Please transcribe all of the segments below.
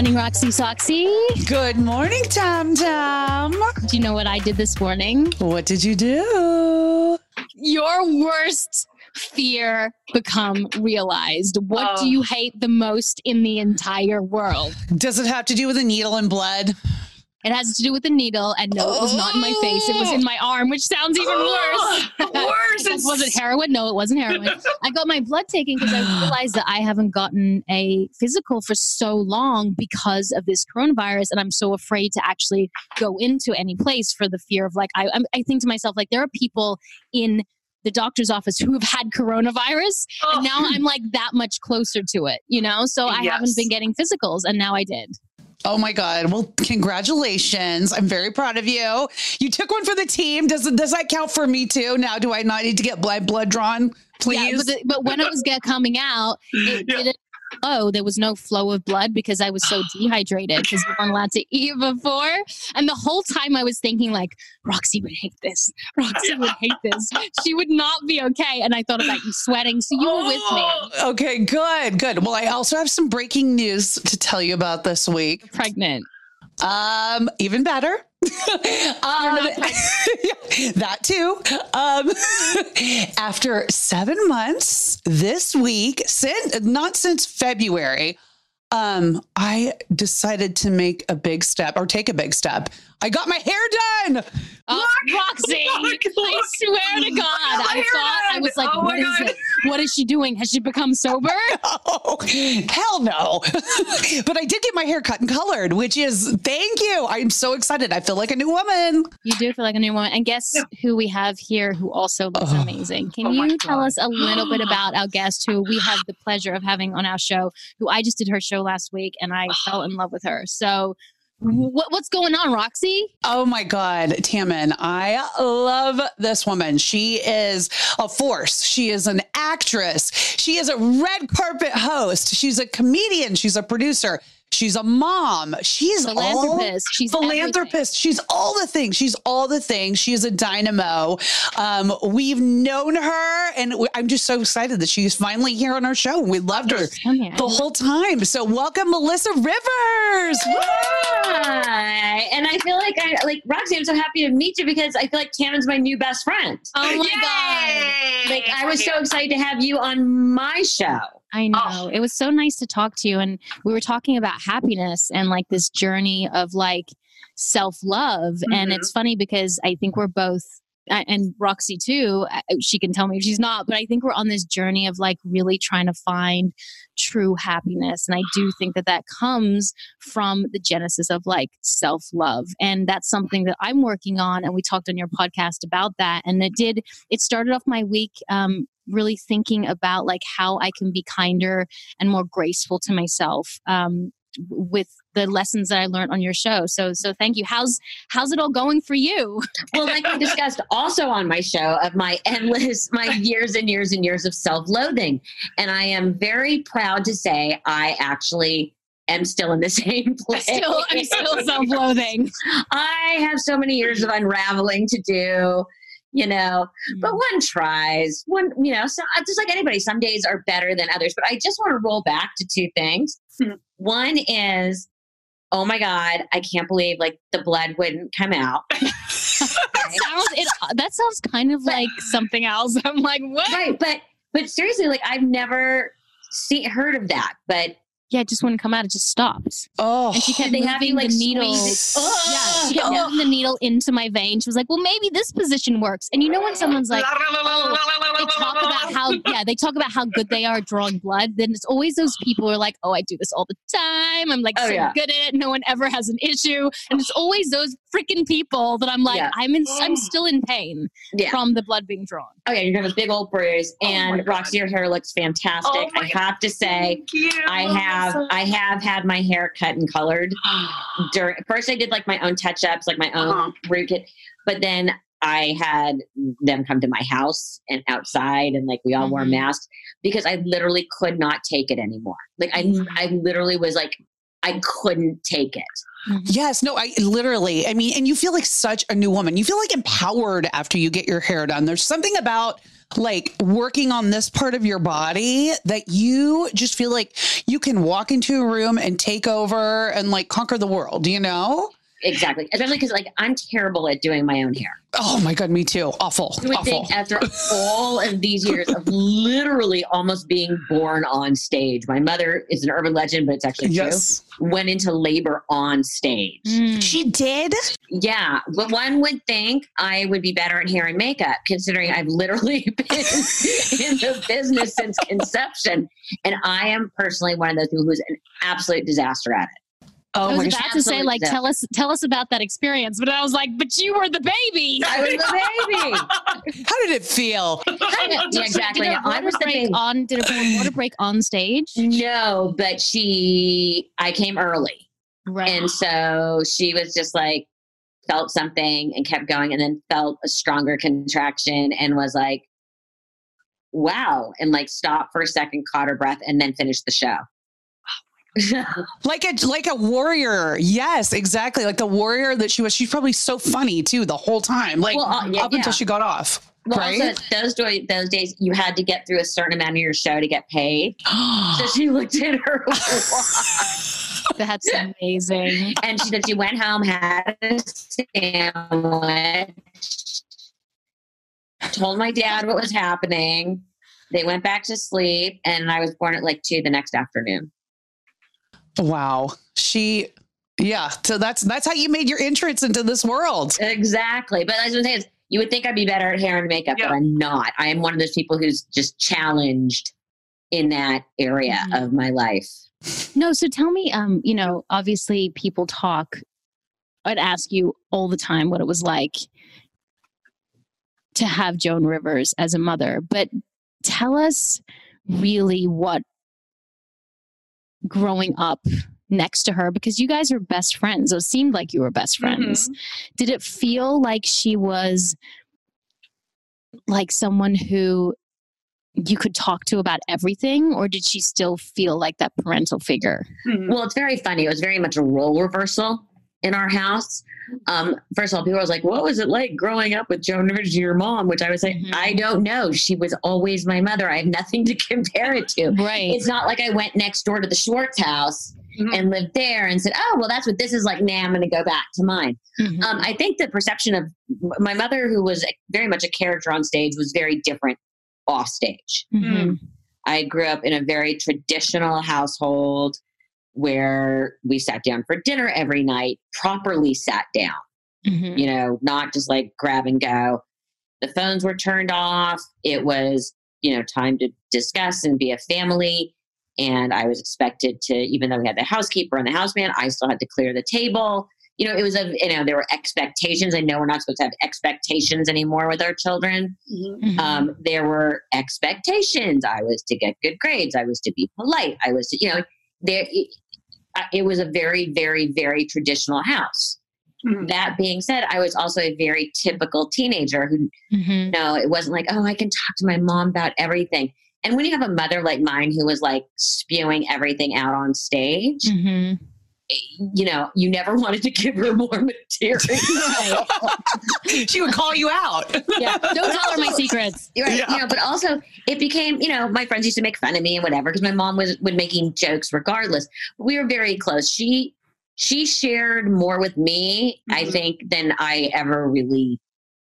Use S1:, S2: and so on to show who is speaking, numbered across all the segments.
S1: morning, Roxy Soxy.
S2: Good morning, Tom Tom.
S1: Do you know what I did this morning?
S2: What did you do?
S1: Your worst fear become realized. What
S2: Oh.
S1: do you hate the most in the entire world?
S2: Does it have to do with a needle and blood?
S1: It has to do with the needle, and no, it was not in my face. It was in my arm, which sounds even oh, worse.
S3: Worse.
S1: it was it heroin? No, it wasn't heroin. I got my blood taken because I realized that I haven't gotten a physical for so long because of this coronavirus, and I'm so afraid to actually go into any place for the fear of like I. I'm- think to myself like there are people in the doctor's office who have had coronavirus, and oh. now I'm like that much closer to it, you know. So I haven't been getting physicals, and now I did.
S2: Oh my God. Well, congratulations. I'm very proud of you. You took one for the team. Does does that count for me too? Now, do I not need to get blood blood drawn? Please.
S1: Yeah, but, the- but when it was get coming out, it
S3: Yeah.
S1: didn't. Oh, there was no flow of blood because I was so dehydrated because we weren't allowed to eat before. And the whole time I was thinking, like, Roxy would hate this. Roxy would hate this. She would not be okay. And I thought about you sweating. So you were with me.
S2: Oh, Okay, good, good. Well, I also have some breaking news to tell you about this week.
S1: Pregnant.
S2: Um, even better. um, that too. Um, after seven months this week, since not since February, um, I decided to make a big step or take a big step. I got my hair done.
S1: Oh, Roxy,
S3: Oh my God.
S1: I swear to God. I thought, I was like,
S3: Oh
S1: what is
S3: God.
S1: it? What is she doing? Has she become sober?
S2: Oh, hell no. but I did get my hair cut and colored, which is thank you. I'm so excited. I feel like a new woman.
S1: You do feel like a new woman. And guess
S3: Yeah.
S1: who we have here who also looks
S2: Oh.
S1: amazing? Can
S3: Oh
S1: you tell us a little bit about our guest who we have the pleasure of having on our show, who I just did her show last week and I fell in love with her. So Mm-hmm. what, what's going on, Roxy?
S2: Oh my God, Tammin, I love this woman. She is a force. She is an actress. She is a red carpet host. She's a comedian. She's a producer. She's a mom. She's all
S1: Philanthropist. She's
S2: philanthropist. She's all the things. She's all the things. She is a dynamo. Um, we've known her, and I'm just so excited that she's finally here on our show. We loved her
S1: everything.
S2: The whole time. So welcome, Melissa Rivers.
S4: Hi. And I feel like I like Roxy, I'm so happy to meet you because I feel like Tammy's my new best friend.
S1: Oh my God.
S4: Like I was so excited to have you on my show.
S1: I know.
S4: Oh.
S1: It was so nice to talk to you. And we were talking about happiness and like this journey of like self love. And
S4: Mhm.
S1: it's funny because I think we're both, and Roxy too, she can tell me if she's not, but I think we're on this journey of like really trying to find true happiness. And I do think that that comes from the genesis of like self love. And that's something that I'm working on. And we talked on your podcast about that. And it did, it started off my week um, really thinking about like how I can be kinder and more graceful to myself um, with the lessons that I learned on your show. So so thank you. How's how's it all going for you?
S4: Well, like we discussed also on my show of my endless, my years and years and years of self-loathing. And I am very proud to say I actually am still in the same place.
S1: Still I'm still self-loathing.
S4: I have so many years of unraveling to do, you know, but one tries. One, you know, so uh, just like anybody, some days are better than others. But I just want to roll back to two things.
S3: Hmm.
S4: One is, oh my God, I can't believe like the blood wouldn't come out.
S1: That sounds it that sounds kind of like something else. I'm like, what?
S4: right, but but seriously, like I've never seen heard of that. But
S1: Yeah, it just wouldn't come out, it just stopped.
S2: Oh,
S1: And she kept
S4: they have you
S1: moving
S4: like
S1: the needle.
S4: squeeze it.
S1: Yeah, oh. she kept
S4: Oh,
S1: moving the needle into my vein. She was like, "Well, maybe this position works." And you know when someone's like, they talk about how yeah they talk about how good they are drawing blood then it's always those people who are like oh i do this all the time i'm like
S4: Oh,
S1: so
S4: yeah.
S1: good at it no one ever has an issue and it's always those freaking people that i'm like
S4: Yeah.
S1: i'm in i'm still in pain
S4: Yeah.
S1: from the blood being drawn
S4: Okay, you're gonna have a big old bruise,
S3: Oh
S4: and. Roxy, your hair looks fantastic.
S3: Oh
S4: I have to say, I have
S3: Melissa.
S4: I have had my hair cut and colored during first I did like my own touch ups, like my own
S3: Uh-huh.
S4: root kit, but then I had them come to my house and outside and like we all wore
S1: Mhm.
S4: masks because I literally could not take it anymore. Like I
S3: Mhm.
S4: I literally was like I couldn't take it. Mm-hmm.
S2: Yes, no, I literally, I mean, and you feel like such a new woman. You feel like empowered after you get your hair done. There's something about like working on this part of your body that you just feel like you can walk into a room and take over and like conquer the world, you know?
S4: Exactly. Especially because like I'm terrible at doing my own hair.
S2: Oh my god, me too. Awful.
S4: You would
S2: awful.
S4: think after all of these years of literally almost being born on stage, my mother is an urban legend, but it's actually
S2: yes.
S4: true. Went into labor on stage.
S1: Mm.
S2: She did?
S4: Yeah, but one would think I would be better at hair and makeup, considering I've literally been in the business since conception, and I am personally one of those people who's an absolute disaster at it.
S2: Oh
S1: I was about
S2: gosh.
S1: to say, like,
S4: so.
S1: tell us, tell us about that experience, but I was like, but you were the baby.
S4: I was the baby.
S2: How did it feel?
S4: yeah, exactly.
S1: Did a
S4: I
S1: water
S4: was the
S1: break
S4: baby.
S1: on? Did a water break on stage?
S4: No, but she, I came early.
S1: Right.
S4: And so she was just like, felt something and kept going and then felt a stronger contraction and was like, wow. And like stopped for a second, caught her breath, and then finished the show.
S2: Like a like a warrior. Yes, exactly. Like the warrior that she was. She's probably so funny too the whole time. Like
S4: Well, uh, yeah,
S2: up until she got off.
S4: well,
S2: right?
S4: also those, do- those days, you had to get through a certain amount of your show to get paid. So she looked at her
S1: That's amazing.
S4: and she said she went home, had a sandwich, told my dad what was happening. They went back to sleep, and I was born at like two the next afternoon.
S2: Wow. She. Yeah. So that's that's how you made your entrance into this world.
S4: Exactly. But as I'm saying, you would think I'd be better at hair and makeup,
S2: Yeah.
S4: but I'm not. I am one of those people who's just challenged in that area
S1: Mhm.
S4: of my life.
S1: No, so tell me, um, you know, obviously people talk. I'd ask you all the time what it was like to have Joan Rivers as a mother, but tell us really what growing up next to her because you guys were best friends. It seemed like you were best mm-hmm. friends. Did it feel like she was like someone who you could talk to about everything, or did she still feel like that parental figure? Hmm.
S4: Well, it's very funny. It was very much a role reversal in our house. Um, first of all, people was like, "What was it like growing up with Joan Rivers, your mom?" Which I was like,
S1: Mhm.
S4: "I don't know. She was always my mother. I have nothing to compare it to.
S1: Right.
S4: It's not like I went next door to the Schwartz house
S2: Mhm.
S4: and lived there and said, "Oh, well, that's what this is like." Now I'm going to go back to mine."
S1: Mhm.
S4: Um, I think the perception of my mother, who was very much a character on stage, was very different off stage.
S1: Mhm.
S4: I grew up in a very traditional household where we sat down for dinner every night, properly sat down,
S1: Mhm.
S4: you know, not just like grab and go. The phones were turned off. It was, you know, time to discuss and be a family. And I was expected to, even though we had the housekeeper and the houseman, I still had to clear the table. You know, it was a, you know, there were expectations. I know we're not supposed to have expectations anymore with our children
S1: Mhm.
S4: um, there were expectations. I was to get good grades. I was to be polite. I was to, you know, there. It, uh, was a very, very, very traditional house.
S2: Mhm.
S4: That being said, I was also a very typical teenager who,
S1: Mhm.
S4: you know, it wasn't like, oh, I can talk to my mom about everything. And when you have a mother like mine who was like spewing everything out on stage,
S1: Mhm.
S4: You know, you never wanted to give her more material.
S2: she would call you out.
S4: yeah.
S1: Don't tell her my secrets.
S4: Right.
S2: Yeah.
S4: You know, but also it became, you know, my friends used to make fun of me and whatever because my mom was would making jokes regardless. We were very close. She she shared more with me, I
S2: Mhm.
S4: think, than I ever really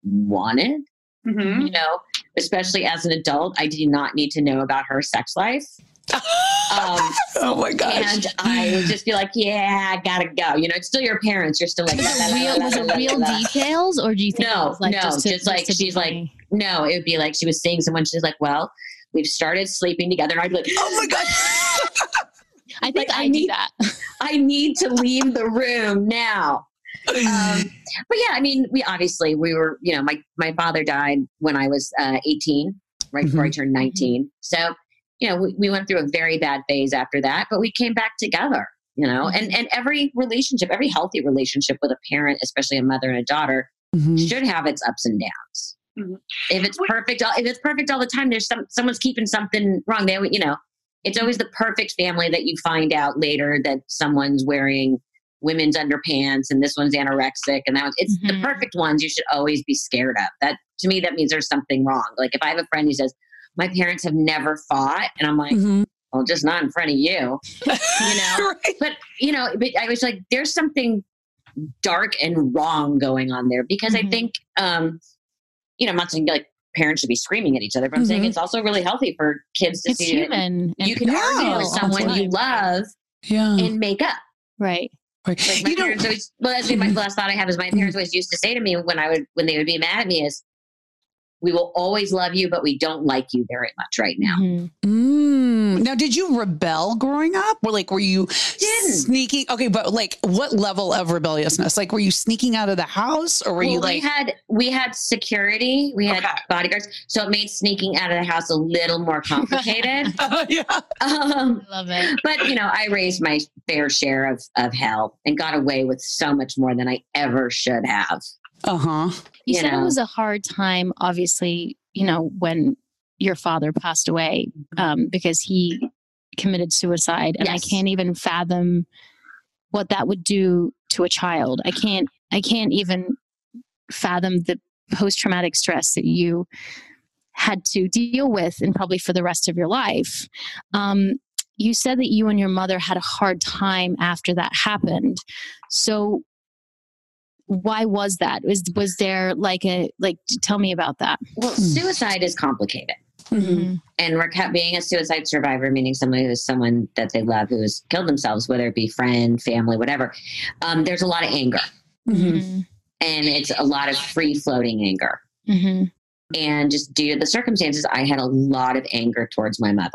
S4: wanted.
S2: Mhm.
S4: You know, especially as an adult, I did not need to know about her sex life. Um,
S2: oh my gosh.
S4: and I would just be like, "Yeah, I gotta go." You know, it's still your parents. You're still like,
S1: Was it real, was it real details, or do you think
S4: No,
S1: it was like
S4: no,
S1: just, to,
S4: just like
S1: to be
S4: she's like. No, it would be like she was seeing someone. She's like, "Well, we've started sleeping together," and I'd be like,
S2: oh my gosh.
S1: I think
S4: like,
S1: I,
S4: I need-
S1: that.
S4: I need to leave the room now. Um, but yeah, I mean, we obviously we were, you know, my my father died when I was uh, 18, right before I turned 19. So, you know, we, we went through a very bad phase after that, but we came back together. You know, and and every relationship, every healthy relationship with a parent, especially a mother and a daughter,
S2: Mhm.
S4: should have its ups and downs.
S2: Mhm.
S4: If it's perfect, if it's perfect all the time, there's some someone's keeping something wrong. They, you know, it's always the perfect family that you find out later that someone's wearing women's underpants and this one's anorexic and that one's, it's the perfect ones you should always be scared of. That to me that means there's something wrong. Like if I have a friend who says my parents have never fought and I'm like,
S2: Mhm.
S4: well, just not in front of you. You know,
S2: Right.
S4: but you know, but I was like, there's something dark and wrong going on there because I
S1: Mhm.
S4: think, um, you know, I'm not saying like parents should be screaming at each other, but I'm saying
S2: Mhm.
S4: it's also really healthy for kids to
S1: It's
S4: see that
S1: human.
S4: you can
S2: Yeah,
S4: argue with
S2: all the
S4: someone you love
S2: Yeah.
S4: and make up.
S1: Right.
S2: Right.
S4: Like my
S2: You know,
S4: parents always, well, that's my last thought I have is my parents always used to say to me when I would, when they would be mad at me is, we will always love you, but we don't like you very much right now.
S1: Mhm.
S2: Mm. Now, did you rebel growing up? Or like, were you
S4: Didn't.
S2: sneaking? Okay, but like, what level of rebelliousness? Like, were you sneaking out of the house, or were you like?
S4: we had we had security, we had
S2: Okay.
S4: bodyguards, so it made sneaking out of the house a little more complicated.
S2: yeah.
S4: um,
S1: I love it.
S4: but you know, I raised my fair share of of hell and got away with so much more than I ever should have.
S2: Uh huh.
S1: You,
S4: you
S1: said
S4: know.
S1: it was a hard time, obviously, you know, when your father passed away um, because he committed suicide. And
S4: Yes.
S1: I can't even fathom what that would do to a child. I can't, I can't even fathom the post traumatic stress that you had to deal with and probably for the rest of your life. Um, you said that you and your mother had a hard time after that happened. So why was that? Was was there like a like tell me about that?
S4: Well,
S2: Hmm.
S4: suicide is complicated.
S2: Mm-hmm.
S4: And reca- being a suicide survivor, meaning someone who's someone that they love who has killed themselves, whether it be friend, family, whatever, um, there's a lot of anger.
S2: Mm-hmm.
S1: Mhm.
S4: And it's a lot of free floating anger.
S1: Mhm.
S4: And just due to the circumstances, I had a lot of anger towards my mother.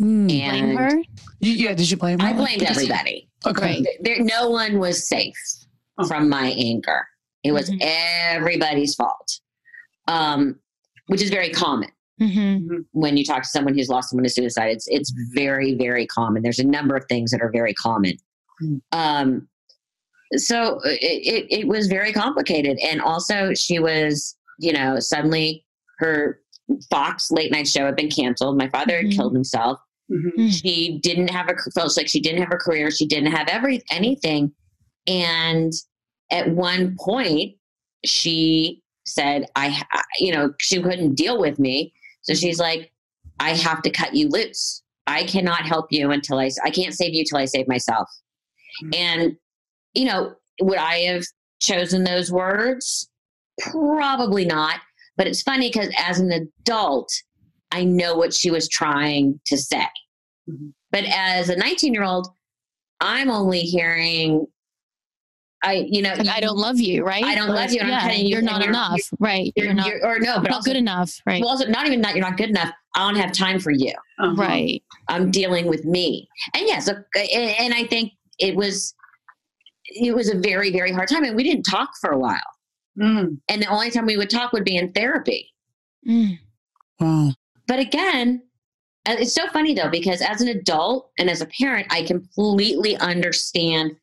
S2: Mm.
S1: Blame her?
S2: Yeah. Did you blame? her?
S4: I blamed everybody.
S2: Okay.
S4: There, no one was safe from my anger. It was
S1: Mhm.
S4: everybody's fault, um, which is very common
S1: Mhm.
S4: when you talk to someone who's lost someone to suicide. It's it's very very common. There's a number of things that are very common.
S2: Mm.
S4: Um, so it, it it was very complicated, and also she was you know suddenly her Fox late night show had been canceled. My father had
S1: Mhm.
S4: killed himself.
S2: Mm-hmm.
S4: She didn't have a felt like she didn't have a career. She didn't have every anything, and at one point she said, "I, you know, she couldn't deal with me, so she's like, I have to cut you loose. I cannot help you until I, I can't save you till I save myself."
S2: Mhm.
S4: And you know, would I have chosen those words? Probably not. But it's funny because as an adult, I know what she was trying to say.
S2: Mhm.
S4: But as a 19 year old, I'm only hearing, I, you know,
S1: Like, I don't love you, right?
S4: I don't
S1: Or-
S4: love you, and I'm
S1: yeah,
S4: cutting you,
S1: You're not
S4: you're-
S1: enough, right?
S4: you're,
S1: You're, not,
S4: you're- or no, but
S1: not
S4: also,
S1: good enough, right?
S4: well, also not even that you're not good enough. I don't have time for you.
S2: Uh-huh.
S1: right.
S4: I'm dealing with me. And yes, uh, and and I think it was, it was a very, very hard time. And we didn't talk for a while.
S2: Mm.
S4: And the only time we would talk would be in therapy.
S1: Mm.
S2: Wow.
S4: But again, uh, it's so funny though, because as an adult and as a parent, I completely understand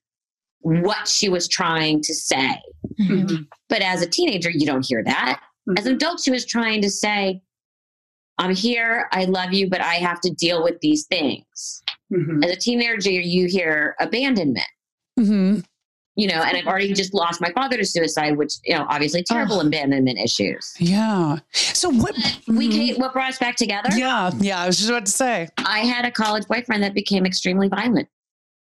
S4: what she was trying to say.
S1: Mhm.
S2: Mhm.
S4: But as a teenager, you don't hear that. As an adult, she was trying to say, I'm here, I love you, but I have to deal with these things.
S2: Mhm.
S4: As a teenager, you hear abandonment.
S2: Mhm.
S4: You know, and I've already just lost my father to suicide, which, you know, obviously terrible
S2: Ugh.
S4: abandonment issues.
S2: Yeah. So what?
S4: We came, what brought us back together?
S2: Yeah. Yeah. I was just about to say.
S4: I had a college boyfriend that became extremely violent.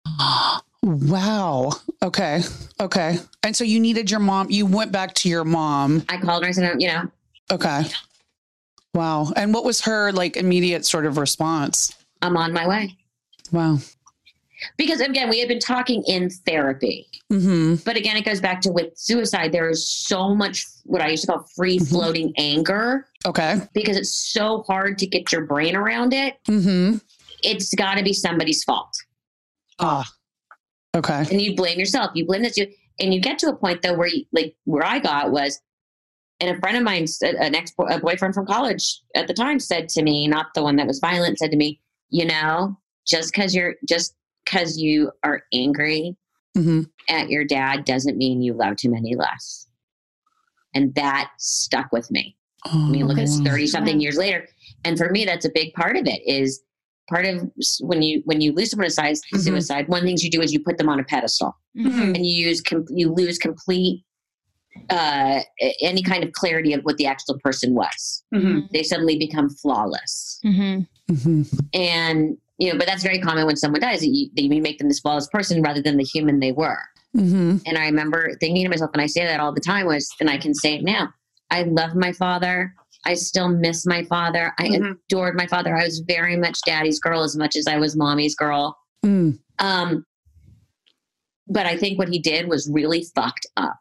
S2: Wow. Okay. Okay. And so you needed your mom. You went back to your mom.
S4: I called her and said, you know,
S2: Okay. Wow. And what was her like immediate sort of response?
S4: I'm on my way.
S2: Wow.
S4: Because again, we had been talking in therapy.
S2: Mm-hmm.
S4: But again, it goes back to with suicide, there is so much what I used to call free floating anger
S2: Okay.
S4: because it's so hard to get your brain around it.
S2: Mm-hmm.
S4: It's got to be somebody's fault.
S2: Ah. Okay.
S4: And you blame yourself. You blame this. You, and you get to a point though where you, like where I got was, and a friend of mine, said- an ex a boyfriend from college at the time, said to me, not the one that was violent, said to me, you know, just because you're just because you are angry
S2: Mm-hmm.
S4: at your dad doesn't mean you loved him any less. And that stuck with me. I mean, look at
S2: Oh,
S4: thirty something years later. And for me, that's a big part of it is part of when you when you lose someone to suicide,
S2: Mhm.
S4: suicide one of the things you do is you put them on a pedestal
S1: Mhm.
S4: and you use com- you lose complete uh any kind of clarity of what the actual person was
S2: Mhm.
S4: they suddenly become flawless
S1: Mhm.
S2: Mhm.
S4: and you know but that's very common when someone dies that you, that you make them this flawless person rather than the human they were
S2: Mhm.
S4: and i remember thinking to myself and i say that all the time was and i can say it now i love my father i still miss my father i
S2: Mhm.
S4: adored my father i was very much daddy's girl as much as i was mommy's girl
S2: Mm.
S4: um but i think what he did was really fucked up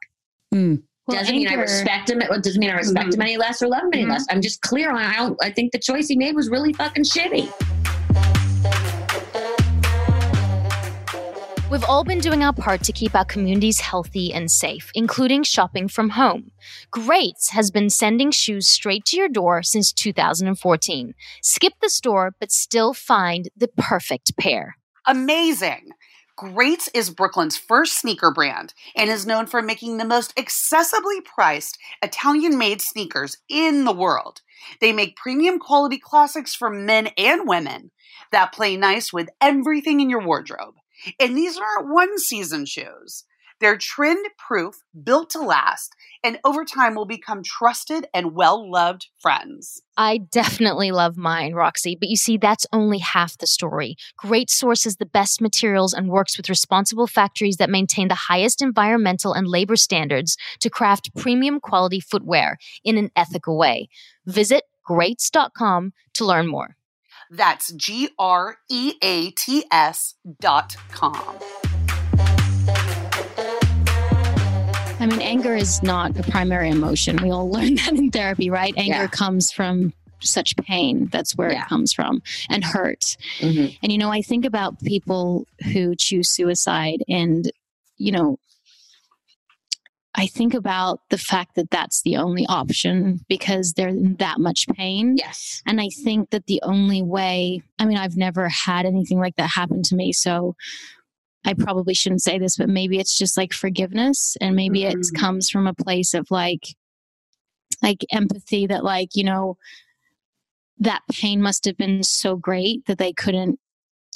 S2: Mm.
S1: Well,
S4: doesn't mean I respect him. It doesn't mean I respect
S2: Mhm.
S4: him any less or love him any
S2: Mhm.
S4: less. I'm just clear on. I don't. I think the choice he made was really fucking shitty.
S3: We've all been doing our part to keep our communities healthy and safe, including shopping from home. Greats has been sending shoes straight to your door since 2014. Skip the store, but still find the perfect pair.
S5: Amazing! Greats is Brooklyn's first sneaker brand and is known for making the most accessibly priced Italian made sneakers in the world. They make premium quality classics for men and women that play nice with everything in your wardrobe. And these aren't one season shoes. They're trend proof, built to last, and over time will become trusted and well loved friends.
S3: I definitely love mine, Roxy, but you see, that's only half the story. Great sources the best materials and works with responsible factories that maintain the highest environmental and labor standards to craft premium quality footwear in an ethical way. Visit greats.com to learn more.
S5: That's G R E A T S dot com.
S1: I mean, anger is not a primary emotion. We all learn that in therapy, right? Anger
S4: Yeah.
S1: comes from such pain. That's where
S4: Yeah.
S1: it comes from, and hurt.
S4: Mhm.
S1: And, you know, I think about people who choose suicide, and, you know, I think about the fact that that's the only option because they're in that much pain.
S4: Yes.
S1: And I think that the only way, I mean, I've never had anything like that happen to me. So I probably shouldn't say this, but maybe it's just like forgiveness. And maybe it
S2: Mhm.
S1: comes from a place of like, like empathy that, like, you know, that pain must have been so great that they couldn't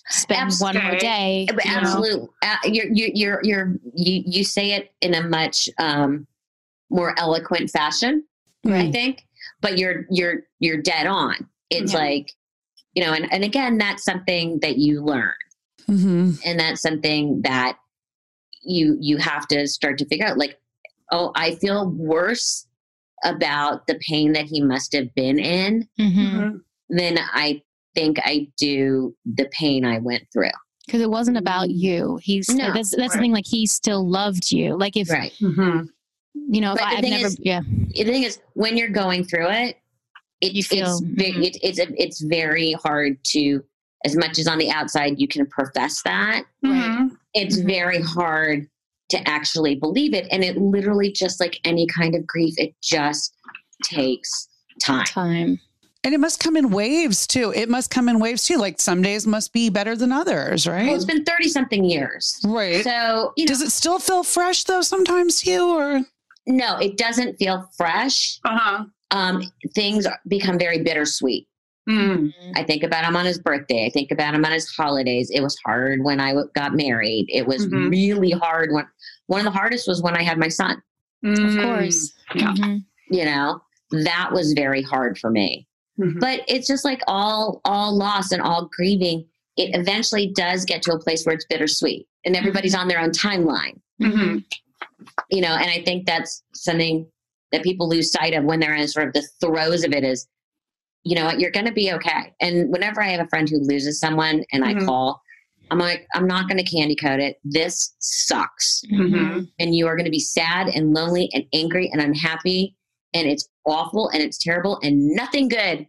S1: spend one more day.
S4: But
S1: you know?
S4: Uh, you're, you're, you're, you're, you, you say it in a much um, more eloquent fashion, I think, but you're, you're, you're dead on. It's
S1: Yeah.
S4: like, you know, and, and again, that's something that you learn.
S2: Mm-hmm.
S4: and that's something that you you have to start to figure out like oh i feel worse about the pain that he must have been in
S1: Mhm.
S4: than i think i do the pain i went through
S1: because it wasn't about you. He's
S4: No,
S1: that's that's the thing. Like he still loved you. Like if
S4: right
S2: Mm-hmm.
S1: you know, if
S4: But the
S1: I, I've
S4: thing
S1: never,
S4: is-
S1: yeah,
S4: the thing is when you're going through it it
S1: You feel-
S4: it's ve-
S1: mhm.
S4: it, it's it's very hard to as much as on the outside you can profess that
S2: Mm-hmm.
S4: it's
S1: Mhm.
S4: very hard to actually believe it and it literally just like any kind of grief it just takes time
S1: time.
S2: And it must come in waves too. It must come in waves too. Like some days must be better than others,
S4: well
S2: right?
S4: it's been 30 something years
S2: right.
S4: so you know
S2: Does it still feel fresh though sometimes to you or
S4: no it doesn't feel fresh
S2: uh-huh.
S4: um things become very bittersweet
S2: Mm.
S4: i think about him on his birthday i think about him on his holidays it was hard when i w- got married it was
S2: Mhm.
S4: really hard when one of the hardest was when i had my son
S1: Of course.
S2: Yeah.
S1: Mhm.
S4: you know that was very hard for me
S2: Mhm.
S4: but it's just like all all loss and all grieving it eventually does get to a place where it's bittersweet and everybody's on their own timeline
S2: Mhm.
S4: you know and i think that's something that people lose sight of when they're in sort of the throes of it is you know you're going to be okay and whenever i have a friend who loses someone and
S2: Mhm.
S4: i call i'm like i'm not going to candy coat it this sucks
S1: Mhm.
S4: and you are going to be sad and lonely and angry and unhappy and it's awful and it's terrible and nothing good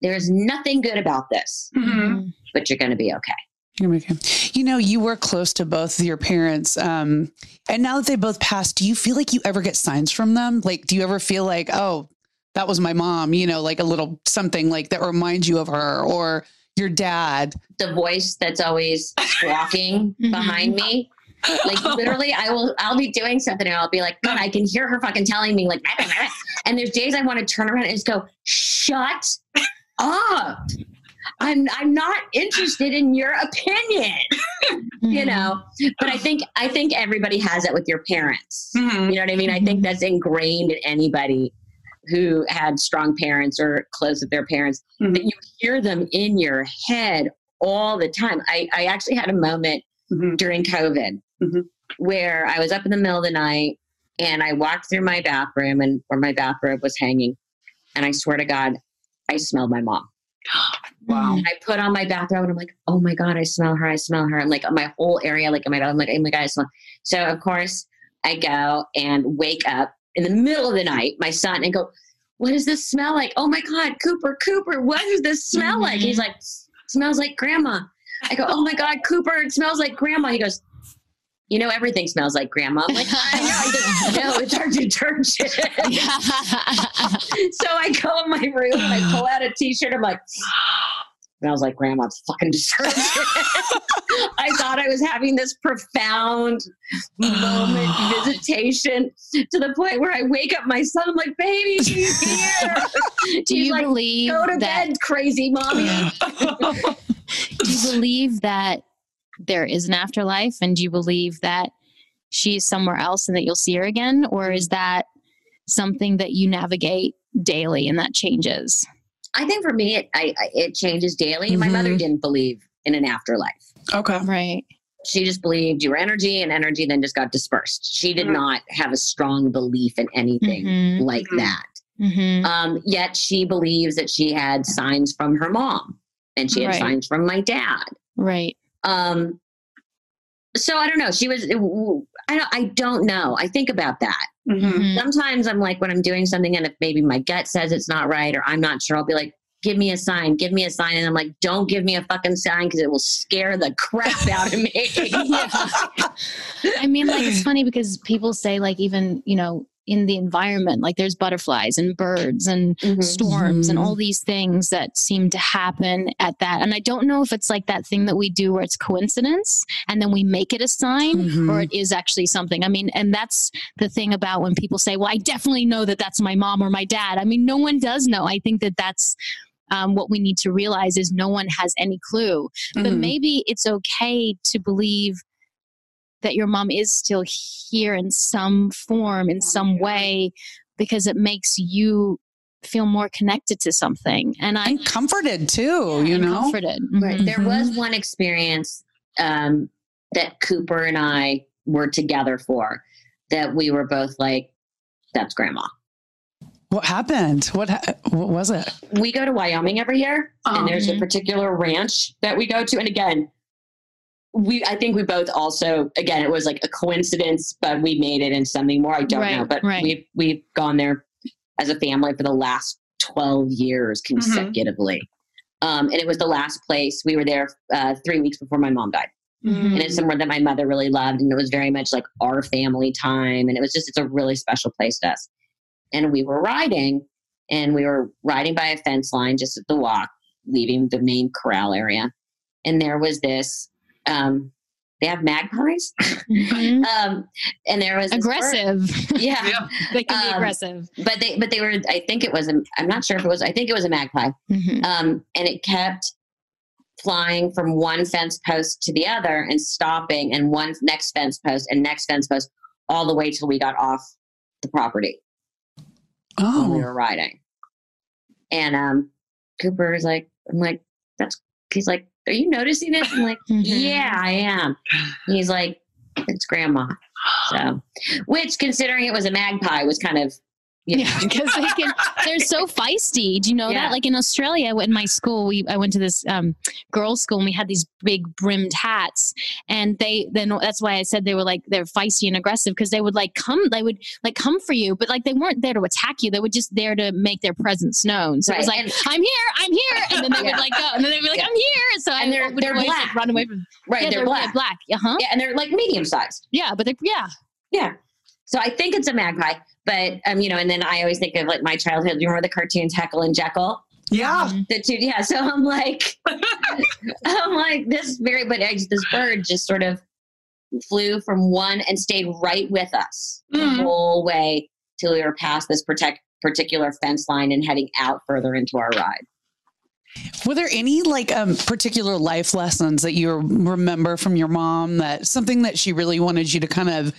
S4: there's nothing good about this
S1: Mhm.
S4: but you're going to be okay
S2: You're making- You know, you were close to both your parents. Um, and now that they both passed, do you feel like you ever get signs from them? Like, do you ever feel like, oh, that was my mom, you know, like a little something like that reminds you of her or your dad?
S4: the voice that's always squawking
S1: Mhm.
S4: behind me like literally i will i'll be doing something and i'll be like god i can hear her fucking telling me like and there's days i want to turn around and just go shut up I'm I'm not interested in your opinion. you know. But I think I think everybody has that with your parents.
S5: Mhm.
S4: You know what I mean? I think that's ingrained in anybody who had strong parents or close with their parents.
S5: Mhm.
S4: That you hear them in your head all the time. I, I actually had a moment
S5: Mhm.
S4: during COVID
S5: Mhm.
S4: where I was up in the middle of the night and I walked through my bathroom and where my bathrobe was hanging. And I swear to God, I smelled my mom.
S5: Wow.
S4: And I put on my bathrobe and I'm like, oh my God, I smell her. I smell her. I'm like, my whole area, like, in my, I'm like, oh my God, I smell. So, of course, I go and wake up in the middle of the night, my son, and go, what does this smell like? Oh my God, Cooper, Cooper, what does this smell like? He's like, smells like grandma. I go, oh my God, Cooper, it smells like grandma. He goes, you know, everything smells like grandma. I'm like, I know. No, it's our detergent. so I go in my room and I pull out a t-shirt. I'm like, smells like grandma's fucking detergent. I thought I was having this profound moment visitation to the point where I wake up my son. I'm like, baby, she's here.
S1: Do you
S4: like,
S1: believe
S4: Go to
S1: that?
S4: bed, crazy mommy.
S1: Do you believe that there is an afterlife, and do you believe that she's somewhere else and that you'll see her again, or is that something that you navigate daily and that changes?
S4: I think for me, it, I, I, it changes daily. My mother
S2: Mhm.
S4: didn't believe in an afterlife.
S2: Okay.
S1: Right.
S4: she just believed your energy and energy then just got dispersed. She did
S5: Mhm.
S4: not have a strong belief in anything
S1: Mhm.
S4: like
S5: Mhm.
S4: that.
S1: hmm
S4: Um, yet she believes that she had signs from her mom and she had
S1: Right.
S4: signs from my dad.
S1: Right.
S4: Um, so I don't know. She was, I don't, I don't know. I think about that.
S5: Mhm.
S1: Mhm.
S4: Sometimes I'm like, when I'm doing something and if maybe my gut says it's not right or I'm not sure, I'll be like, give me a sign, give me a sign. And I'm like, don't give me a fucking sign because it will scare the crap out of me.
S1: I mean, like it's funny because people say, like, even you know, in the environment, like there's butterflies and birds and
S4: Mhm.
S1: storms and all these things that seem to happen at that. And I don't know if it's like that thing that we do where it's coincidence and then we make it a sign
S2: Mhm.
S1: or it is actually something. I mean, and that's the thing about when people say, well, I definitely know that that's my mom or my dad. I mean, no one does know. I think that that's um, what we need to realize is no one has any clue. But
S2: Mhm.
S1: maybe it's okay to believe that your mom is still here in some form, in some way, because it makes you feel more connected to something. And I
S2: and comforted too, you know?
S1: comforted.
S4: Right.
S1: Mhm.
S4: There was one experience um, that Cooper and I were together for that we were both like, that's grandma.
S2: What happened? What ha- what was it?
S4: We go to Wyoming every year,
S5: Oh.
S4: and there's a
S1: Mhm.
S4: particular ranch that we go to. And again, we I think we both also again it was like a coincidence, but we made it in something more. I don't
S1: Right,
S4: know, but
S1: right.
S4: we've we've gone there as a family for the last twelve years consecutively. Um, and it was the last place we were there uh, three weeks before my mom died.
S1: Mhm.
S4: and it's somewhere that my mother really loved and it was very much like our family time and it was just it's a really special place to us and we were riding and we were riding by a fence line just at the walk leaving the main corral area and there was this um they have magpies
S1: Mhm.
S4: um and there was
S1: aggressive.
S4: yeah
S5: Yeah.
S1: they can be
S4: Um,
S1: aggressive.
S4: but they but they were i think it was a, i'm not sure if it was i think it was a magpie
S1: Mhm.
S4: um, and it kept flying from one fence post to the other and stopping and one next fence post and next fence post all the way till we got off the property when we
S2: Oh,
S4: were riding. And um, Cooper is like, I'm like, that's, he's like, are you noticing this? I'm like,
S1: Mhm.
S4: yeah, I am. He's like, it's grandma. So, which considering it was a magpie was kind of,
S1: Yeah, because they can. They're so feisty. Do you know
S4: Yeah.
S1: that? Like in Australia, in my school, we I went to this um, girls' school and we had these big brimmed hats, and they then that's why I said they were like they're feisty and aggressive because they would like come, they would like come for you, but like they weren't there to attack you. They were just there to make their presence known. So it was like
S4: and-
S1: I'm here, I'm here, and then they
S4: Yeah.
S1: would like go, and then they'd be like. I'm here. So I
S4: And they're-
S1: would
S4: they're
S1: always, like,
S4: black.
S1: run away from.
S4: right,
S1: yeah,
S4: they're, black.
S1: black. Uh huh.
S4: Yeah, and they're like medium sized.
S1: Yeah, but they're yeah.
S4: Yeah. So I think it's a magpie, but um, you know, and then I always think of like my childhood. You remember the cartoons Heckle and Jeckle?
S2: yeah.
S1: Mhm.
S4: The two, yeah. So I'm like, I'm like this very, but this bird just sort of flew from one and stayed right with us
S5: Mhm.
S4: the whole way till we were past this protect particular fence line and heading out further into our ride.
S2: Were there any like um, particular life lessons that you remember from your mom that something that she really wanted you to kind of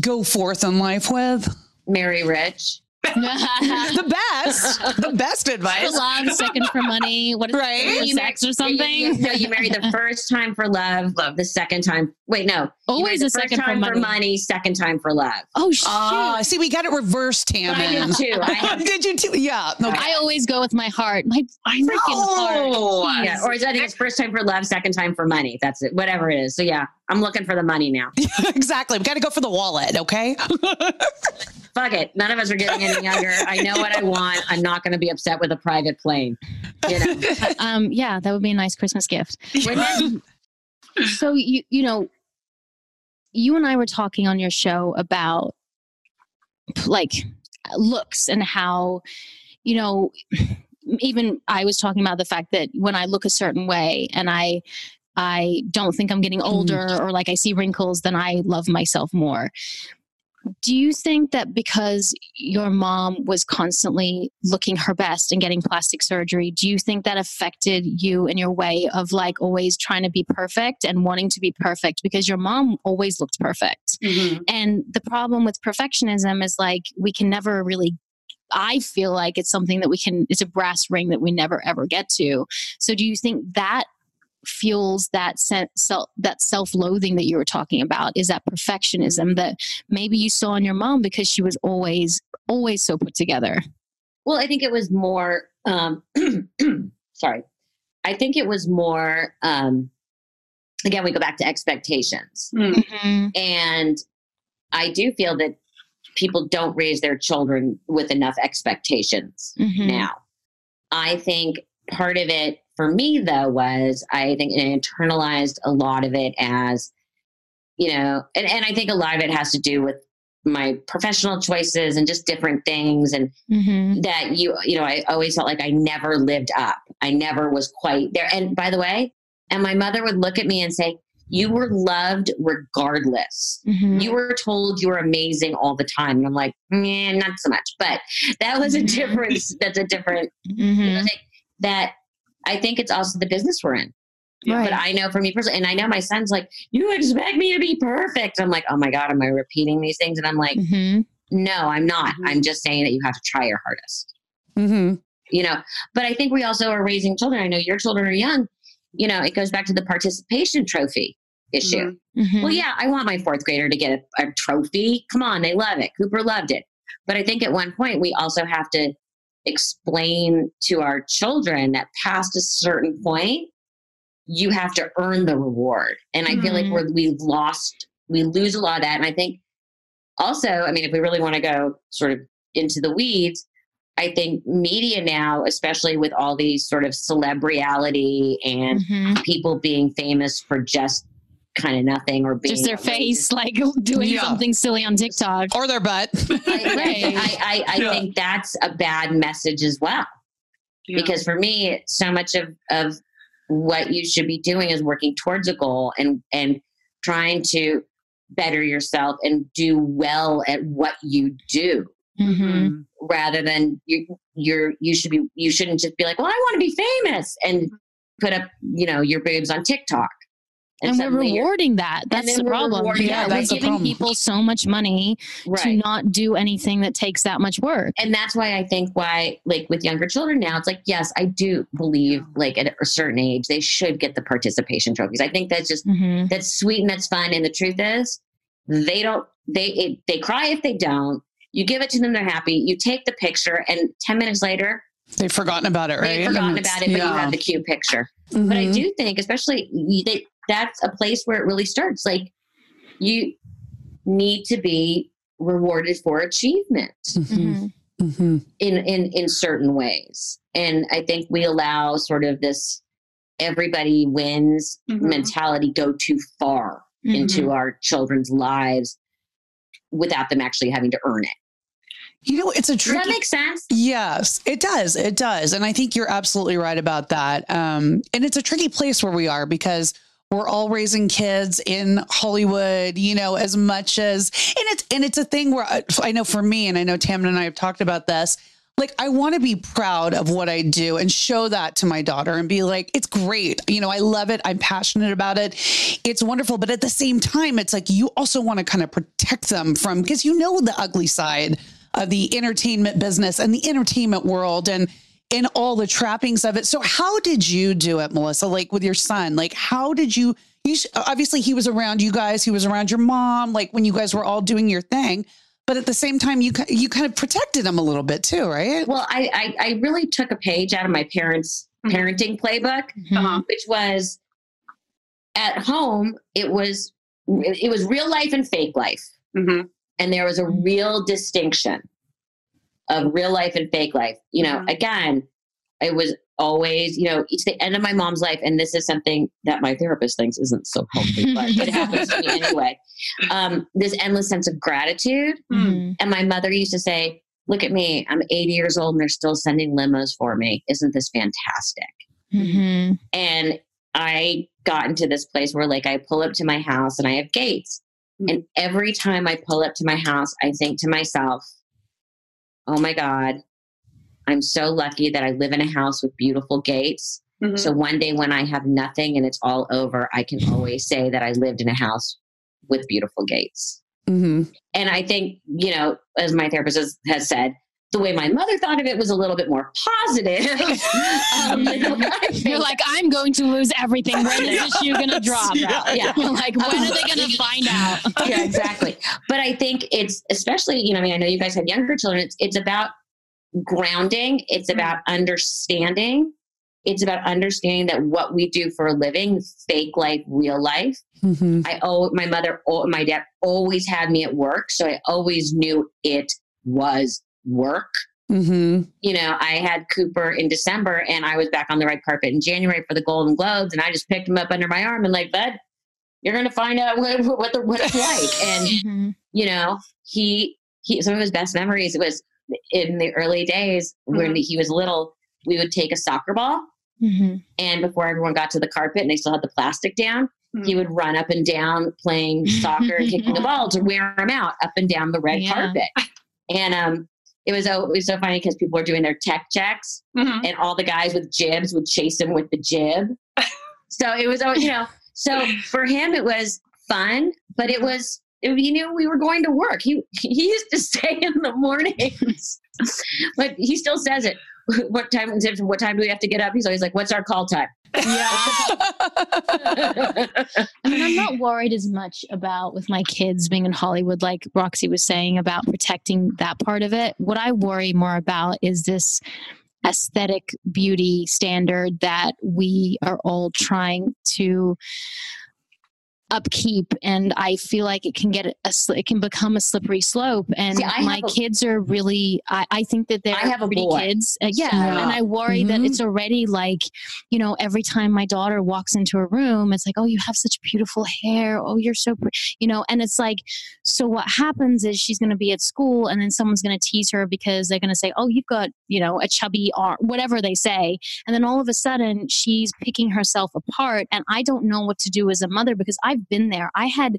S2: go forth in life with?
S4: Marry rich.
S2: the best, the best advice.
S1: for
S2: advice.
S1: love, second for money. What is
S2: Right.
S1: it? For
S4: You
S1: sex or something?
S4: you, no, you marry the first time for love, love the second time. Wait, no.
S1: Always
S4: marry
S1: a
S4: the first
S1: second for
S4: time
S1: money.
S4: for money, second time for love.
S1: Oh shoot!
S2: Oh, ah, see, we got it reversed,
S4: Tammy. I
S2: Tammin.
S4: did too. I have
S2: Did you too? Yeah. Okay.
S1: I always go with my heart. My my freaking
S2: Oh,
S1: heart.
S4: Yeah, or is I think it's first time for love, second time for money. That's it. Whatever it is. So yeah, I'm looking for the money now.
S2: exactly. We got to go for the wallet. Okay.
S4: Fuck it. None of us are getting any younger. I know what I want. I'm not going to be upset with a private plane. You know.
S1: Um, yeah, that would be a nice Christmas gift.
S4: Women,
S1: So you you know, you and I were talking on your show about like looks and how you know even I was talking about the fact that when I look a certain way and I I don't think I'm getting older or like I see wrinkles, then I love myself more. Do you think that because your mom was constantly looking her best and getting plastic surgery, do you think that affected you in your way of like always trying to be perfect and wanting to be perfect? Because your mom always looked perfect.
S5: Mhm.
S1: And the problem with perfectionism is like we can never really I feel like it's something that we can it's a brass ring that we never ever get to. So do you think that fuels that sen- self that self-loathing that you were talking about is that perfectionism that maybe you saw in your mom because she was always always so put together.
S4: well, I think it was more. Um, sorry, I think it was more. Um, again, we go back to expectations,
S1: Mm-hmm.
S4: and I do feel that people don't raise their children with enough expectations.
S1: Mm-hmm.
S4: now. I think part of it for me, though, was I think I internalized a lot of it as, you know, and, and I think a lot of it has to do with my professional choices and just different things. And
S1: Mm-hmm.
S4: that you, you know, I always felt like I never lived up. I never was quite there. And by the way, and my mother would look at me and say, You were loved regardless
S1: Mm-hmm.
S4: you were told you were amazing all the time. And I'm like, eh, not so much. But that was a
S1: Mhm.
S4: difference. That's a different
S1: Mm-hmm.
S4: like, that I think it's also the business we're in.
S1: Right.
S4: But I know for me personally, and I know my son's like, you expect me to be perfect. I'm like, oh my God, am I repeating these things? And I'm like,
S1: Mm-hmm.
S4: no, I'm not.
S5: Mhm.
S4: I'm just saying that you have to try your hardest.
S2: hmm
S4: You know, but I think we also are raising children. I know your children are young. You know, it goes back to the participation trophy issue.
S5: Mhm.
S1: Mm-hmm.
S4: Well, yeah, I want my fourth grader to get a, a trophy. Come on, they love it. Cooper loved it. But I think at one point we also have to explain to our children that past a certain point, you have to earn the reward. And I feel like
S1: Mhm.
S4: we're, we've lost, we lose a lot of that. And I think also, I mean, if we really want to go sort of into the weeds, I think media now, especially with all these sort of celebrity and
S1: Mm-hmm.
S4: people being famous for just kind of nothing or being
S1: Just their
S4: outrageous.
S1: face, like doing
S2: Yeah.
S1: something silly on TikTok.
S2: Or their butt.
S4: I,
S1: Right.
S4: I, I, I
S2: Yeah.
S4: think that's a bad message as well.
S5: Yeah.
S4: Because for me, so much of, of what you should be doing is working towards a goal and, and trying to better yourself and do well at what you do
S1: Mm-hmm.
S4: rather than you you're you should be you shouldn't just be like well i want to be famous and put up you know your boobs on tiktok
S1: And, we're rewarding that. That's the problem.
S4: rewarding
S2: Yeah,
S1: we're giving
S2: problem.
S1: people so much money to not do anything that takes that much work.
S4: and that's why I think why like with younger children now it's like yes I do believe like at a certain age they should get the participation trophies. I think that's just
S1: Mm-hmm.
S4: that's sweet and that's fun. And the truth is they don't they it, they cry if they don't. You give it to them, they're happy. You take the picture, and ten minutes later
S2: They've forgotten about it, right?
S4: they've forgotten about it, but you have the cute picture. But I
S2: Mhm.
S4: do think, especially you- they, that's a place where it really starts. Like you need to be rewarded for achievement.
S2: Mhm. Mhm.
S4: in in in certain ways and i think we allow sort of this everybody wins
S5: Mhm.
S4: mentality go too far
S1: Mm-hmm.
S4: into our children's lives without them actually having to earn it
S2: You know, it's a
S4: does that
S2: tricky
S4: make sense
S2: Yes, it does. It does. And I think you're absolutely right about that. Um, and it's a tricky place where we are because we're all raising kids in Hollywood, you know, as much as, and it's, and it's a thing where I, I know for me, and I know Tammin and I have talked about this. like I want to be proud of what I do and show that to my daughter and be like, it's great. You know, I love it. I'm passionate about it. It's wonderful. But at the same time, it's like you also want to kind of protect them from because you know the ugly side of the entertainment business and the entertainment world and in all the trappings of it. So how did you do it, Melissa? Like with your son? Like how did you you obviously he was around you guys, he was around your mom, like when you guys were all doing your thing but at the same time you you kind of protected them a little bit too right
S4: well i i, I really took a page out of my parents mm-hmm. parenting playbook mm-hmm. which was at home it was it was real life and fake life mm-hmm. and there was a real distinction of real life and fake life you know mm-hmm. again it was always, you know, it's the end of my mom's life. And this is something that my therapist thinks isn't so healthy, but it happens to me anyway. Um, this endless sense of gratitude. Mm-hmm. And my mother used to say, Look at me, I'm 80 years old and they're still sending limos for me. Isn't this fantastic? Mm-hmm. And I got into this place where, like, I pull up to my house and I have gates. Mm-hmm. And every time I pull up to my house, I think to myself, oh my God, I'm so lucky that I live in a house with beautiful gates. Mm-hmm. So one day when I have nothing and it's all over, I can always say that I lived in a house with beautiful gates. Mm-hmm. And I think, you know, as my therapist has, has, said, the way my mother thought of it was a little bit more positive.
S1: um, You're like, I'm going to lose everything. When is this shoe going to drop? Yeah. yeah. like, when are they going to find out?
S4: yeah, exactly. But I think it's especially, you know, I mean, I know you guys have younger children. It's, it's about grounding. It's mm-hmm. about understanding. It's about understanding that what we do for a living, fake life, real life. Mm-hmm. I owe my mother, my dad always had me at work. So I always knew it was work. Mm-hmm. You know, I had Cooper in December and I was back on the red carpet in January for the Golden Globes. And I just picked him up under my arm and like, bud, you're going to find out what, what, the, what it's like. And, mm-hmm. you know, he, he, some of his best memories, was in the early days mm-hmm. when he was little, we would take a soccer ball, mm-hmm. and before everyone got to the carpet and they still had the plastic down, he would run up and down playing soccer and kicking the ball to wear him out up and down the red yeah. carpet. And um, it was, it was so funny because people were doing their tech checks, mm-hmm. and all the guys with jibs would chase him with the jib. so it was, you know, so for him it was fun, but it was you knew we were going to work. He he used to say in the mornings, but he still says it. What time it? What time do we have to get up? He's always like, "What's our call time?" Yeah.
S1: I mean, I'm not worried as much about with my kids being in Hollywood, like Roxy was saying about protecting that part of it. What I worry more about is this aesthetic beauty standard that we are all trying to upkeep and i feel like it can get a it can become a slippery slope and See, my a, kids are really I, I think that they're I have pretty boy. kids uh, yeah, yeah, and i worry mm-hmm. that it's already like you know every time my daughter walks into a room it's like oh you have such beautiful hair oh you're so pretty you know and it's like so what happens is she's going to be at school and then someone's going to tease her because they're going to say oh you've got you know a chubby arm whatever they say and then all of a sudden she's picking herself apart and i don't know what to do as a mother because i I've been there. I had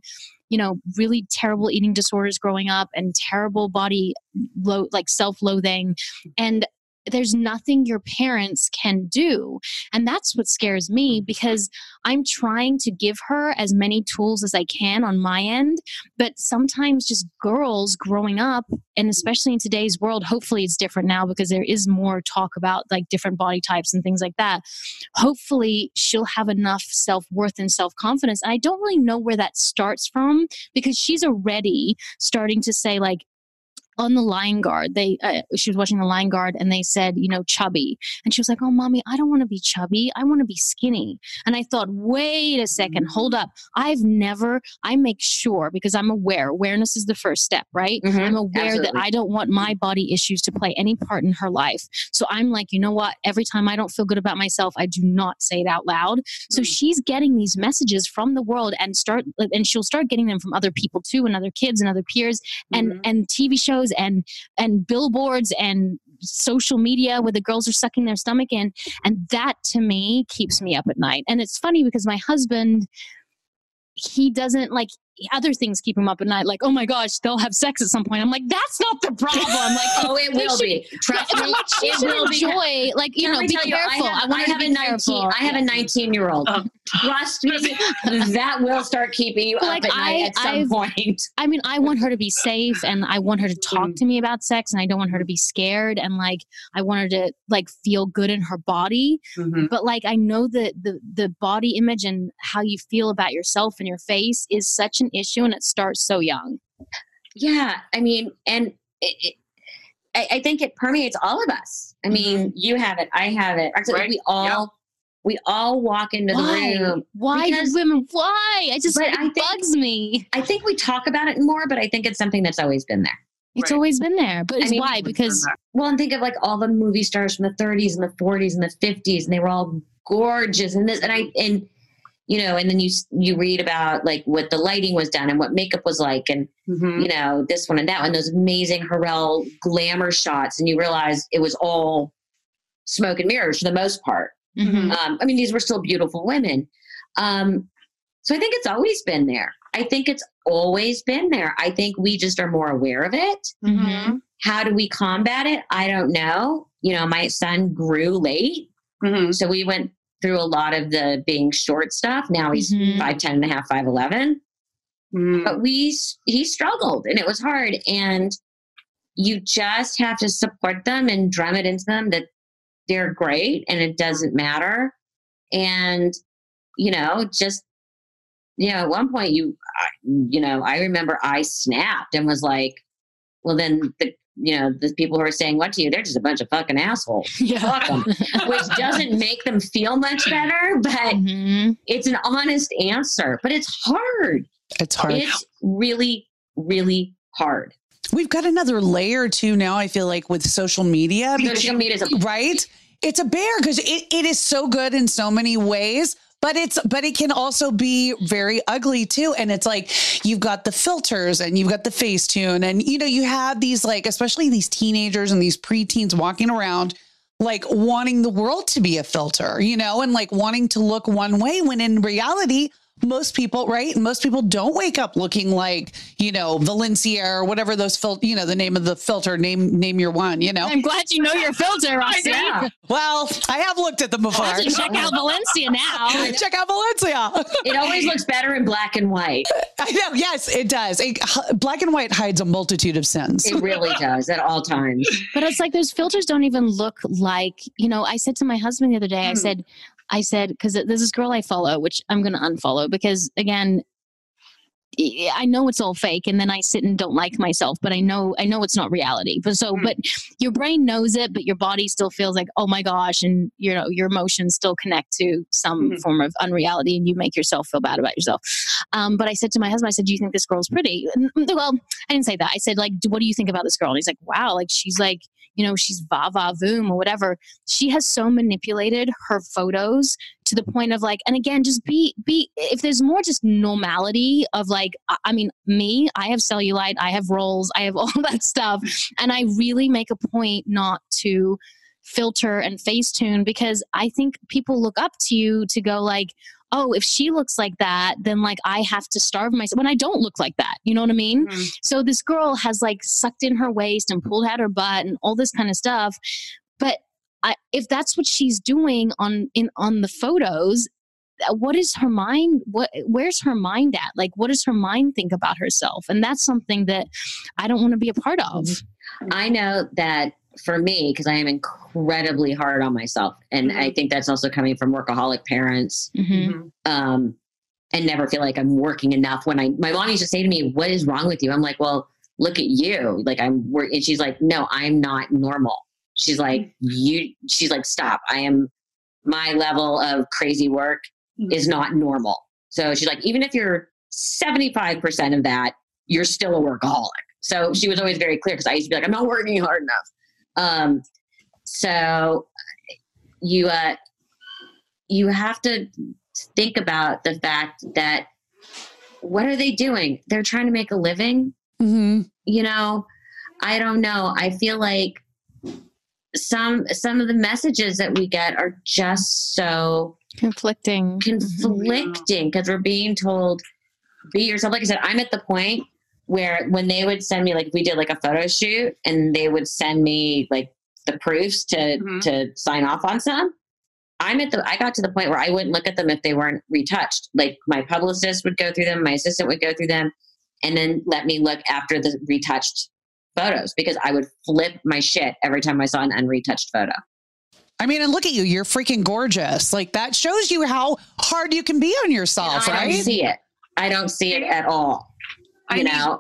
S1: you know really terrible eating disorders growing up and terrible body low like self-loathing and there's nothing your parents can do. And that's what scares me mm. because I'm trying to give her as many tools as I can on my end. But sometimes just girls growing up, and especially in today's world, hopefully it's different now because there is more talk about like different body types and things like that. Hopefully she'll have enough self worth and self confidence. And I don't really know where that starts from because she's already starting to say, like, on the Lion Guard, they uh, she was watching the Lion Guard, and they said, you know, chubby, and she was like, "Oh, mommy, I don't want to be chubby. I want to be skinny." And I thought, wait a second, hold up. I've never. I make sure because I'm aware. Awareness is the first step, right? Mm-hmm, I'm aware absolutely. that I don't want my body issues to play any part in her life. So I'm like, you know what? Every time I don't feel good about myself, I do not say it out loud. So mm-hmm. she's getting these messages from the world, and start, and she'll start getting them from other people too, and other kids and other peers, and mm-hmm. and TV shows and and billboards and social media where the girls are sucking their stomach in. And that to me keeps me up at night. And it's funny because my husband he doesn't like other things keep them up at night. Like, oh my gosh, they'll have sex at some point. I'm like, that's not the problem. Like,
S4: oh, it will
S1: should-
S4: be. Trust me,
S1: like, she
S4: it
S1: should
S4: will be.
S1: enjoy. Like, you
S4: Can
S1: know,
S4: I
S1: be
S4: tell you,
S1: careful.
S4: I have,
S1: want
S4: I
S1: to
S4: have
S1: be
S4: a 19.
S1: careful.
S4: I have a 19 year old.
S5: Oh.
S4: Trust me, that will start keeping you
S1: But,
S4: up
S1: like,
S4: at night at some
S1: I've-
S4: point.
S1: I mean, I want her to be safe and I want her to talk to me about sex and I don't want her to be scared and like I want her to like feel good in her body.
S5: Mhm.
S1: But like I know that the the body image and how you feel about yourself and your face is such an issue and it starts so young.
S4: Yeah, I mean, and it, it, I, I think it permeates all of us. I mean, mm-hmm. you have it, I have it. Actually,
S5: Right.
S4: We all we all walk into the room.
S1: Why
S4: Because-
S1: do women why? I just
S4: But
S1: it
S4: I think-
S1: bugs me.
S4: I think we talk about it more, but I think it's something that's always been there.
S1: It's
S5: Right.
S1: always been there. But
S4: I mean,
S1: why? Because
S4: Well, and think of like all the movie stars from the 30s and the 40s and the 50s, and they were all gorgeous. And this, and I, and you know, and then you you read about like what the lighting was done and what makeup was like, and
S5: Mhm.
S4: you know this one and that one, those amazing Hurrell glamour shots, and you realize it was all smoke and mirrors for the most part.
S1: Mhm.
S4: Um, I mean, these were still beautiful women. Um, so I think it's always been there. I think it's always been there. I think we just are more aware of it.
S1: Mhm.
S4: How do we combat it? I don't know. You know, my son grew late.
S5: Mhm.
S4: So we went through a lot of the being short stuff. Now he's
S1: Mhm.
S4: five ten and a half, five eleven.
S5: Mhm.
S4: But we he struggled and it was hard. And you just have to support them and drum it into them that they're great and it doesn't matter. And you know, just you know, at one point you I- you know, I remember I snapped and was like, well then the you know, the people who are saying what to you, they're just a bunch of fucking assholes.
S1: Yeah.
S4: Fuck 'em. Which doesn't make them feel much better, but
S1: Mhm.
S4: it's an honest answer. But it's hard.
S2: It's hard.
S4: It's really, really hard.
S2: We've got another layer too now, I feel like, with social media.
S4: Social media is a
S2: right? It's a bear because it, it is so good in so many ways. But it's but it can also be very ugly too. And it's like you've got the filters and you've got the Facetune, and you know, you have these like, especially these teenagers and these preteens walking around like wanting the world to be a filter, you know, and like wanting to look one way when in reality, most people, right? Most people don't wake up looking like, you know, Valencia or whatever those fil- you know, the name of the filter, name name your one, you know.
S1: I'm glad you know your filter, Roxy.
S4: Yeah.
S2: Well, I have looked at them before.
S1: I have to check out Valencia now.
S2: Check out Valencia.
S4: It always looks better in black and white.
S2: I know. Yes, it does. It, black and white hides a multitude of sins.
S4: It really does at all times.
S1: But it's like those filters don't even look like, you know, I said to my husband the other day, I
S5: Hmm.
S1: said, I said, because there's this girl I follow, which I'm going to unfollow because, again, I know it's all fake, and then I sit and don't like myself, but I know I know it's not reality. But so,
S5: Hmm.
S1: but your brain knows it, but your body still feels like, oh my gosh, and you know your emotions still connect to some
S5: Mhm.
S1: form of unreality, and you make yourself feel bad about yourself. Um, but I said to my husband, I said, "Do you think this girl's pretty?" And, well, I didn't say that. I said, like, what do you think about this girl? And he's like, wow, like she's like, you know, she's va va voom or whatever. She has so manipulated her photos to the point of like, and again, just be, be, if there's more just normality of like, I, mean, me, I have cellulite, I have rolls, I have all that stuff. And I really make a point not to filter and facetune because I think people look up to you to go like, oh, if she looks like that, then like I have to starve myself when I don't look like that. You know what I mean?
S5: Mhm.
S1: So this girl has like sucked in her waist and pulled out her butt and all this kind of stuff. But I, if that's what she's doing on in on the photos, uh, what is her mind? What where's her mind at? Like, what does her mind think about herself? And that's something that I don't want to be a part of.
S4: I know that for me, because I am incredibly hard on myself, and I think that's also coming from workaholic parents,
S1: Mhm.
S5: Mhm.
S4: um, and never feel like I'm working enough. When I, my mom used to say to me, "What is wrong with you?" I'm like, "Well, look at you. Like I'm work," and she's like, "No, I'm not normal." She's like, "You." She's like, "Stop. I am. My level of crazy work is not normal." So she's like, "Even if you're 75 percent of that, you're still a workaholic." So she was always very clear because I used to be like, "I'm not working hard enough." Um, so you uh, you have to think about the fact that what are they doing? They're trying to make a living.
S2: hmm
S4: You know, I don't know. I feel like some some of the messages that we get are just so
S1: Conflicting.
S4: conflicting because we're being told be yourself. Like I said, I'm at the point where when they would send me like we did like a photo shoot and they would send me like the proofs to
S5: Mhm.
S4: to sign off on some. I'm at the I got to the point where I wouldn't look at them if they weren't retouched. Like my publicist would go through them, my assistant would go through them, and then let me look after the retouched photos because I would flip my shit every time I saw an unretouched photo.
S2: I mean, and look at you. You're freaking gorgeous. Like that shows you how hard you can be on yourself,
S4: And I
S2: right?
S4: don't see it. I don't see it at all.
S5: I
S4: You
S5: need-
S4: know.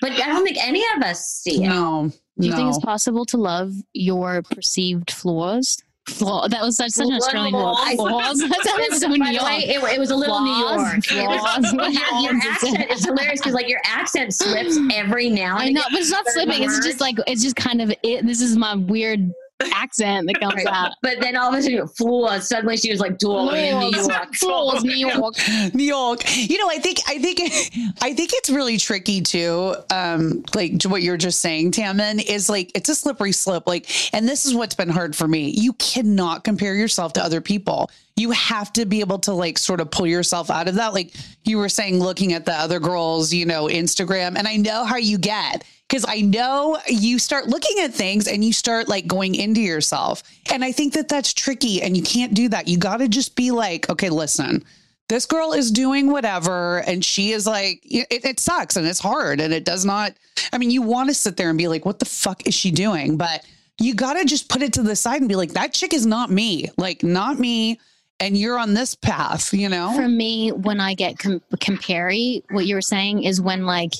S4: But I don't think any of us see it.
S2: No.
S1: Do you think it's possible to love your perceived flaws? Flaw. That was such, such an Australian word.
S4: Flaws.
S1: Flaws. That sounds so
S4: By
S1: New
S4: the
S1: York.
S4: way, it, it was a little New York.
S1: flaws.
S4: Your, your accent is hilarious because like your accent slips every now and
S1: I know,
S4: again.
S1: but it's not slipping. It's just like it's just kind of it. This is my weird accent that comes
S4: Right.
S1: out.
S4: But then all of a sudden, flaws. Suddenly, she was like dual in New York.
S1: Flaws, New York.
S2: New York. You know, I think I think I think it's really tricky too. Um, like what you're just saying, Tammin, is like it's a slippery slope. Like, and this is what's been hard for me. You cannot compare yourself to other people. You have to be able to like sort of pull yourself out of that. Like you were saying, looking at the other girls, you know, Instagram, and I know how you get because I know you start looking at things and you start like going into yourself. And I think that that's tricky and you can't do that. You got to just be like, okay, listen, this girl is doing whatever and she is like it, it sucks and it's hard and it does not i mean you want to sit there and be like what the fuck is she doing but you got to just put it to the side and be like that chick is not me like not me and you're on this path you know
S1: For me, when I get com- compare, what you were saying is when like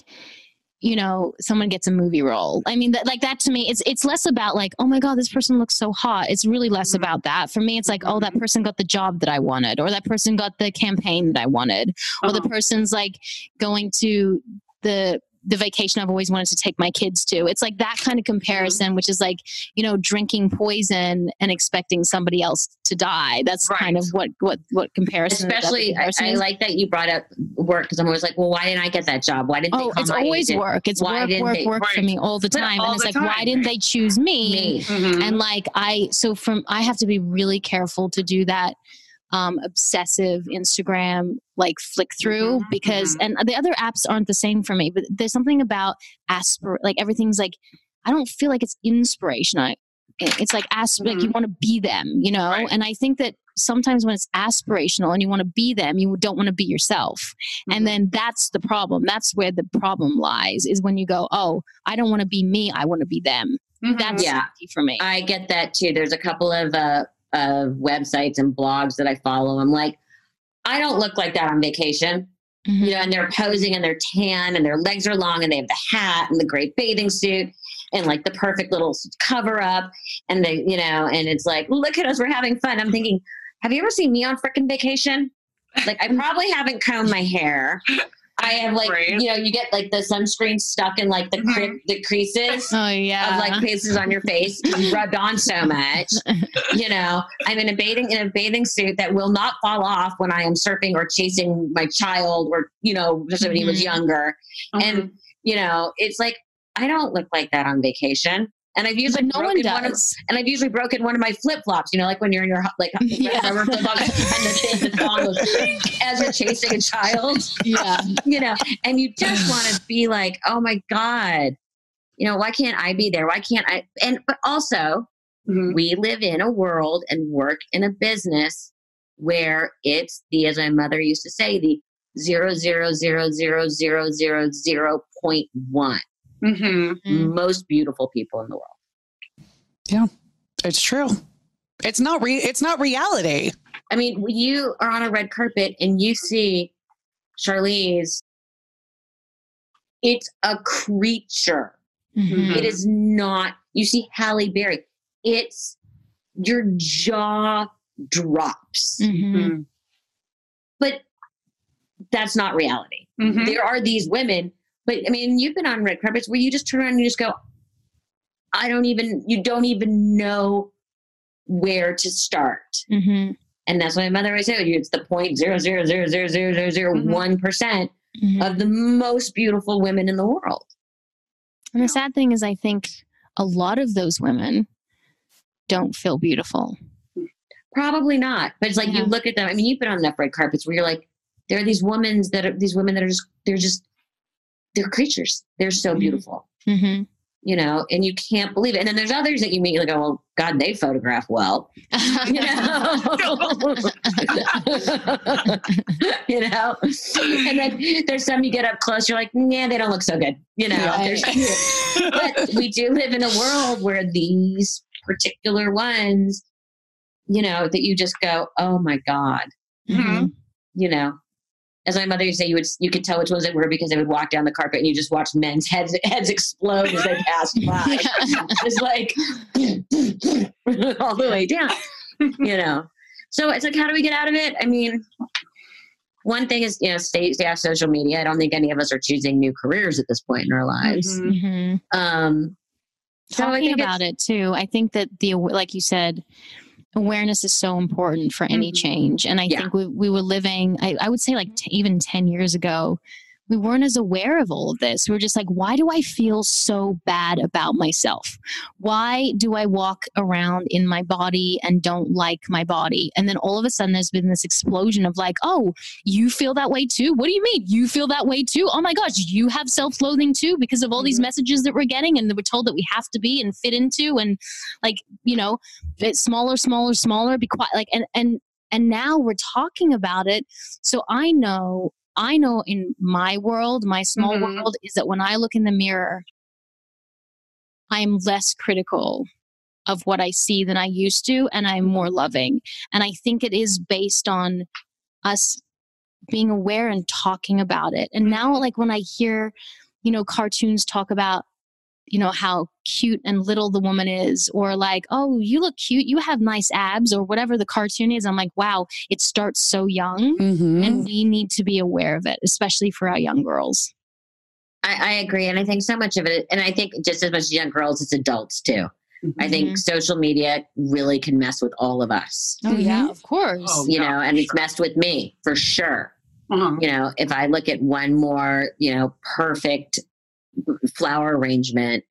S1: you know someone gets a movie role i mean that, like that to me it's it's less about like oh my god this person looks so hot it's really less
S5: Mhm.
S1: about that for me it's like oh that person got the job that i wanted or that person got the campaign that i wanted or the
S5: Uh-huh.
S1: person's like going to the the vacation I've always wanted to take my kids to. It's like that kind of comparison, which is like, you know, drinking poison and expecting somebody else to die. That's kind of what what what comparison.
S4: Especially, I,
S1: comparison
S4: I
S1: is.
S4: like that you brought up work because I'm always like, well, why didn't I get that job? Why didn't
S1: Oh, it's always
S4: agent?
S1: work. It's
S4: Why
S1: work,
S4: didn't
S1: work,
S4: they-
S1: work for me all the time.
S5: all
S1: and it's like,
S5: time.
S1: why didn't they choose me?
S4: Me.
S5: Mhm.
S1: And like I, so from I have to be really careful to do that um, obsessive Instagram like flick through
S5: Mhm,
S1: because and the other apps aren't the same for me. But there's something about aspir like everything's like I don't feel like it's inspiration. I it's like asp like you want to be them, you know.
S5: Right.
S1: And I think that sometimes when it's aspirational and you want to be them, you don't want to be yourself.
S5: Mhm.
S1: And then that's the problem. That's where the problem lies is when you go, oh, I don't want to be me. I want to be them.
S5: Mhm.
S1: That's
S4: Yeah.
S1: for me.
S4: I get that too. There's a couple of uh, of websites and blogs that I follow. I'm like, I don't look like that on vacation.
S1: Mhm.
S4: you know, and they're posing and they're tan and their legs are long and they have the hat and the great bathing suit and like the perfect little cover up and they, you know, and it's like, look at us, we're having fun. I'm thinking, have you ever seen me on frickin' vacation? Like, I probably haven't combed my hair. I have like,
S5: Right.
S4: you know, you get like the sunscreen stuck in like the cre- the creases
S1: Oh yeah.
S4: of like pieces on your face rubbed on so much. You know, I'm in a bathing in a bathing suit that will not fall off when I am surfing or chasing my child or you know just when he was
S1: Mhm.
S4: younger.
S5: Mhm.
S4: And you know, it's like I don't look like that on vacation. And I've usually
S1: no one
S4: broken one of and I've usually broken one of my flip flops. You know, like when you're in your like
S1: Yeah.
S4: rubber flip flops and the thing the thong goes as you're chasing a child
S1: yeah.
S4: you know, and you just want to be like, oh my God, you know, why can't I be there? Why can't I? And, but also,
S5: Mhm.
S4: we live in a world and work in a business where it's the, as my mother used to say, the zero, zero, zero, zero, zero, zero, zero point one
S5: Mhm.
S1: Mm.
S4: most beautiful people in the world.
S2: Yeah, it's true it's not re- it's not reality
S4: I mean, you are on a red carpet and you see Charlize, it's a creature.
S1: Mhm.
S4: It is not. You see Halle Berry. It's your jaw drops.
S1: Mhm.
S4: But that's not reality.
S5: Mhm.
S4: There are these women, but I mean, you've been on red carpets where you just turn around and you just go, I don't even, you don't even know where to start.
S1: Mhm.
S4: And that's why my mother always said. It's the point zero zero zero zero zero zero zero one percent
S1: Mhm.
S4: of the most beautiful women in the world.
S1: And the sad thing is, I think a lot of those women don't feel beautiful.
S4: Probably not. But it's like you look at them. I mean, you've been on enough red carpets where you're like, there are these women that are these women that are just they're just they're creatures. They're so
S1: Mhm.
S4: beautiful,
S1: hmm
S4: you know, and you can't believe it. And then there's others that you meet, you go, well, God, they photograph well, you know. you know, and then there's some you get up close, you're like, yeah, they don't look so good, you know.
S1: Right.
S4: But we do live in a world where these particular ones, you know, that you just go, oh my God,
S1: Mhm.
S4: you know. As my mother used to say, you would you could tell which ones they were because they would walk down the carpet and you just watch men's heads heads explode as they passed by. It's like all the way down, you know. So it's like, how do we get out of it? I mean, one thing is, you know, stay stay off social media. I don't think any of us are choosing new careers at this point in our lives.
S5: Mhm.
S1: Mhm.
S4: Um, so I
S1: talking
S4: think
S1: about it too i think that the like you said awareness is so important for any
S5: Mhm.
S1: change and i
S4: Yeah.
S1: think we, we were living I, I would say like t- even 10 years ago we weren't as aware of all of this. We were just like why do i feel so bad about myself? Why do i walk around in my body and don't like my body? And then all of a sudden there's been this explosion of like oh you feel that way too? What do you mean you feel that way too? Oh my gosh you have self-loathing too because of all these
S5: Mhm.
S1: messages that we're getting and that we're told that we have to be and fit into and like you know it's smaller smaller smaller be quiet like and and and now we're talking about it. So i know i know in my world my small
S5: Mhm.
S1: world is that when i look in the mirror i'm less critical of what i see than i used to and i'm more loving. And i think it is based on us being aware and talking about it. And now like when i hear you know cartoons talk about you know how cute and little the woman is or like oh you look cute you have nice abs or whatever the cartoon is i'm like wow it starts so young
S2: Mhm.
S1: and we need to be aware of it especially for our young girls
S4: I, I agree, and I think so much of it, and I think just as much as young girls, it's adults too. I think social media really can mess with all of us,
S1: oh yeah
S2: Mhm.
S1: of course
S5: Oh,
S4: you
S5: yeah.
S4: know, and it's messed with me for sure.
S5: Uh-huh.
S4: You know, if I look at one more, you know, perfect flower arrangement,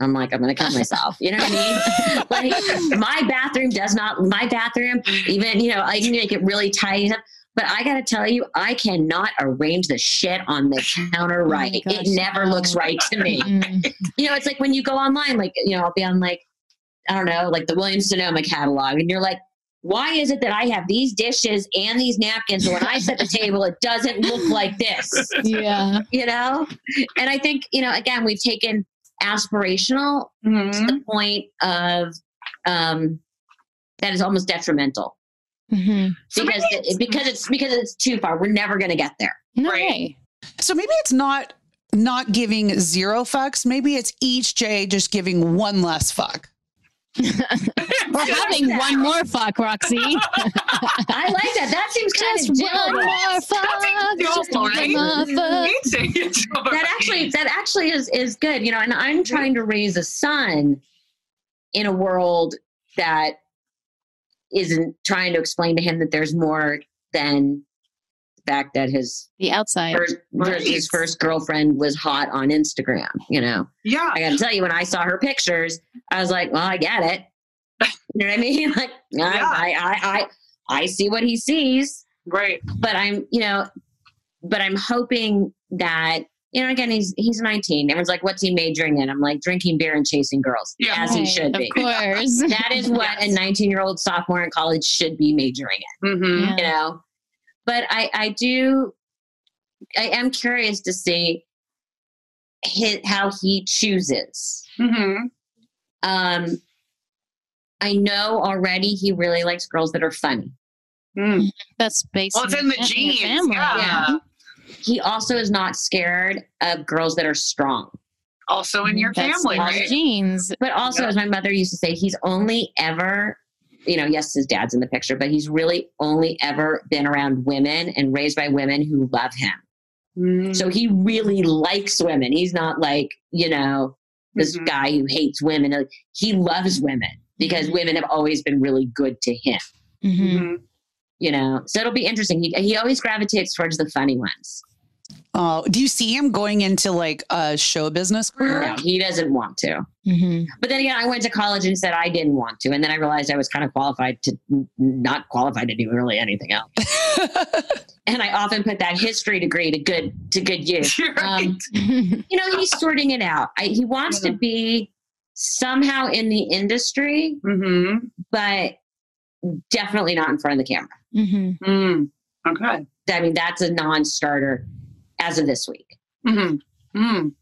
S4: I'm like, I'm gonna kill myself. You know what I mean? like my bathroom does not. My bathroom, even you know, I can make it really tight. But I gotta tell you, I cannot arrange the shit on the counter
S1: Oh
S4: right.
S1: gosh,
S4: it never looks right to me.
S1: Mm.
S4: you know, it's like when you go online, like, you know, I'll be on like, I don't know, like the Williams Sonoma catalog, and you're like, why is it that I have these dishes and these napkins? When I set the table, it doesn't look like this,
S1: yeah
S4: you know? And I think, you know, again, we've taken aspirational to
S5: Mhm.
S4: the point of, um, that is almost detrimental
S1: Mhm.
S4: Because
S5: maybe
S4: it, because it's because it's too far. We're never going to get there.
S1: no
S5: Right.
S1: way
S2: So maybe it's not not giving zero fucks. Maybe it's each J just giving one less fuck.
S1: We're having one more fuck roxy.
S4: I like that. That seems kind
S1: just
S4: of
S1: one more fuck. just one more fuck.
S4: that actually that actually is is good you know and i'm trying to raise a son in a world that isn't trying to explain to him that there's more than the fact that his
S1: the outside
S4: first
S5: Right.
S4: his first girlfriend was hot on instagram you know
S5: Yeah.
S4: i gotta tell you when i saw her pictures i was like well i get it you know what i mean like I,
S5: Yeah.
S4: I i i i see what he sees
S5: Right.
S4: but I'm, you know, but I'm hoping that, you know, again, he's he's 19. Everyone's like, "What's he majoring in?" I'm like, "Drinking beer and chasing girls,"
S5: Yeah.
S4: as he
S1: Right,
S4: should
S1: of
S4: be.
S1: course
S4: That is what
S5: Yes.
S4: a 19 year old sophomore in college should be majoring
S5: hmm
S1: Yeah.
S4: in. You know, but I I do, I am curious to see his, how he chooses.
S5: hmm
S4: Um, I know already he really likes girls that are funny.
S5: Mm.
S1: That's based
S5: Well, it's in the
S1: your
S5: genes,
S1: family.
S5: yeah.
S4: He also is not scared of girls that are strong.
S5: Also in your
S1: That's
S5: family, right?
S1: genes.
S4: But also,
S5: Yeah.
S4: as my mother used to say, he's only ever, you know, yes, his dad's in the picture, but he's really only ever been around women and raised by women who love him.
S5: Mm.
S4: So he really likes women. He's not like, you know, this
S5: Mhm.
S4: guy who hates women. He loves women because women have always been really good to him,
S1: Mhm.
S5: Mhm.
S4: you know? So it'll be interesting. He, he always gravitates towards the funny ones.
S2: Oh, do you see him going into like a show business career?
S4: No, he doesn't want to.
S1: Mhm.
S4: But then again, I went to college and said I didn't want to. And then I realized I was kind of qualified to not qualified to do really anything else. and I often put that history degree to good to good use.
S5: You're right.
S4: Um, you know, he's sorting it out. I, he wants to be somehow in the industry,
S5: mm-hmm.
S4: but definitely not in front of the camera.
S1: hmm
S5: Mm. Okay.
S4: I mean, that's a non-starter as of this week.
S5: Mm-hmm. Mm.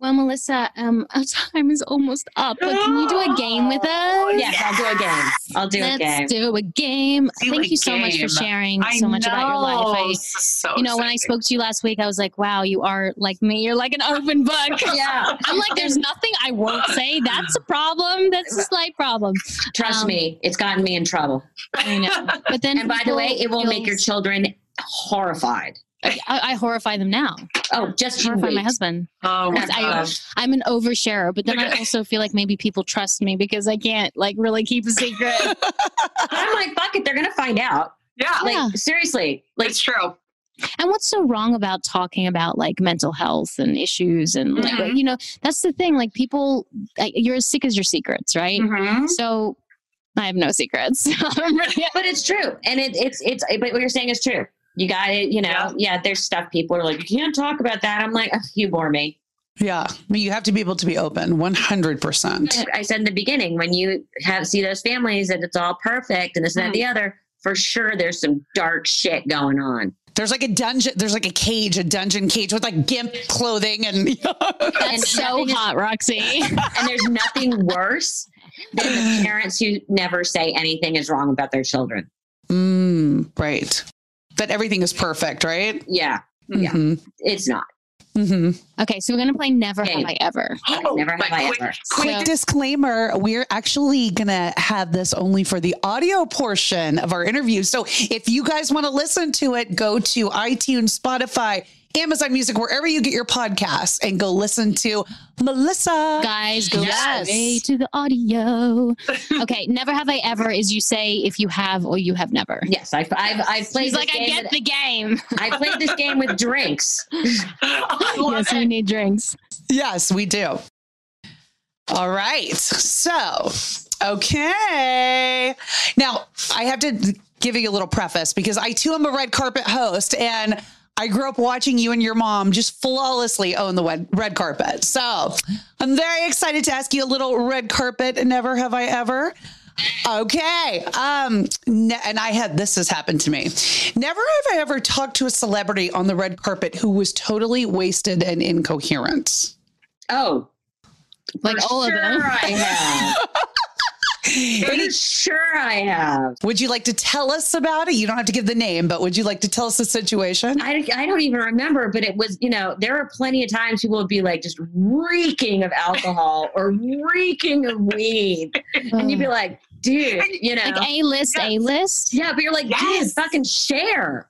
S1: Well, Melissa, um, our time is almost up, but can you do a game with us?
S4: Yes, I'll do a game. I'll do a game.
S1: Let's do a game.
S5: Do
S1: Thank
S5: a
S1: you so much for sharing
S5: I
S1: so much about your life. I,
S5: so
S1: you know, when I spoke to you last week, I was like, wow, you are like me. You're like an open book.
S4: Yeah.
S1: I'm like, there's nothing I won't say. That's a problem. That's a slight problem.
S4: Trust
S1: Um,
S4: me, it's gotten me in trouble.
S1: I know. But then,
S4: And by the way, it will make your children horrified.
S1: I, I horrify them now.
S4: Oh, just you
S1: Horrify my husband.
S5: Oh my
S1: Because I, I'm an oversharer, but then I also feel like maybe people trust me because I can't like really keep a secret.
S4: I'm like, fuck it, they're gonna find out.
S5: Yeah,
S4: Like
S1: Yeah.
S4: seriously, like
S5: it's true.
S1: And what's so wrong about talking about like mental health and issues and like
S5: Mhm.
S1: you know that's the thing like people you're as sick as your secrets right
S5: Mm-hmm.
S1: so I have no secrets
S4: but it's true, and it, it's it's. But what you're saying is true. You got it. You know,
S5: Yeah.
S4: yeah. There's stuff people are like, you can't talk about that. I'm like, "Ugh, you bore me.
S2: Yeah. I mean, you have to be able to be open 100%.
S4: I said in the beginning, when you have see those families that it's all perfect and this and that, and the other, for sure, there's some dark shit going on.
S2: There's like a dungeon, there's like a cage, a dungeon cage with like gimp clothing and
S4: And
S1: that's so
S4: nothing is-
S1: hot Roxy
S4: And there's nothing worse than the parents who never say anything is wrong about their children.
S2: mm, right. That everything is perfect, right?
S4: Yeah, Yeah.
S2: Mhm.
S4: it's not.
S2: Mhm.
S1: okay so we're gonna play never
S4: Okay.
S1: have I ever
S4: Never have
S5: but
S4: I
S5: quick,
S4: ever.
S2: Quick
S1: So-
S2: disclaimer we're actually going to have this only for the audio portion of our interview. So if you guys want to listen to it, go to iTunes, Spotify, Amazon Music, wherever you get your podcasts, and go listen to Melissa.
S1: guys go
S2: Yes.
S1: straight to the audio okay never have I ever is you say if you have or you have never
S4: Yes, I've I've, I've played.
S1: He's
S4: this
S1: like I get
S4: with-
S1: the game
S4: I played this game with drinks.
S1: Yes
S5: it.
S1: we need drinks
S2: Yes, we do. All right. So, okay. Now, I have to give you a little preface because I too am a red carpet host and I grew up watching you and your mom just flawlessly own the red, carpet. So, I'm very excited to ask you a little red carpet. Never have I ever. Okay. Um, ne- and I had this has happened to me. Never have I ever talked to a celebrity on the red carpet who was totally wasted and incoherent.
S4: Oh,
S1: like all
S4: sure
S1: of them
S4: I have. For sure I have.
S2: Would you like to tell us about it? You don't have to give the name, but would you like to tell us the situation?
S4: I, I don't even remember, but it was, you know, there are plenty of times people would be like just reeking of alcohol or reeking of weed. And you'd be like, dude, you know.
S1: like A list,
S5: Yes.
S1: A list.
S4: yeah, but you're like, dude, fucking share.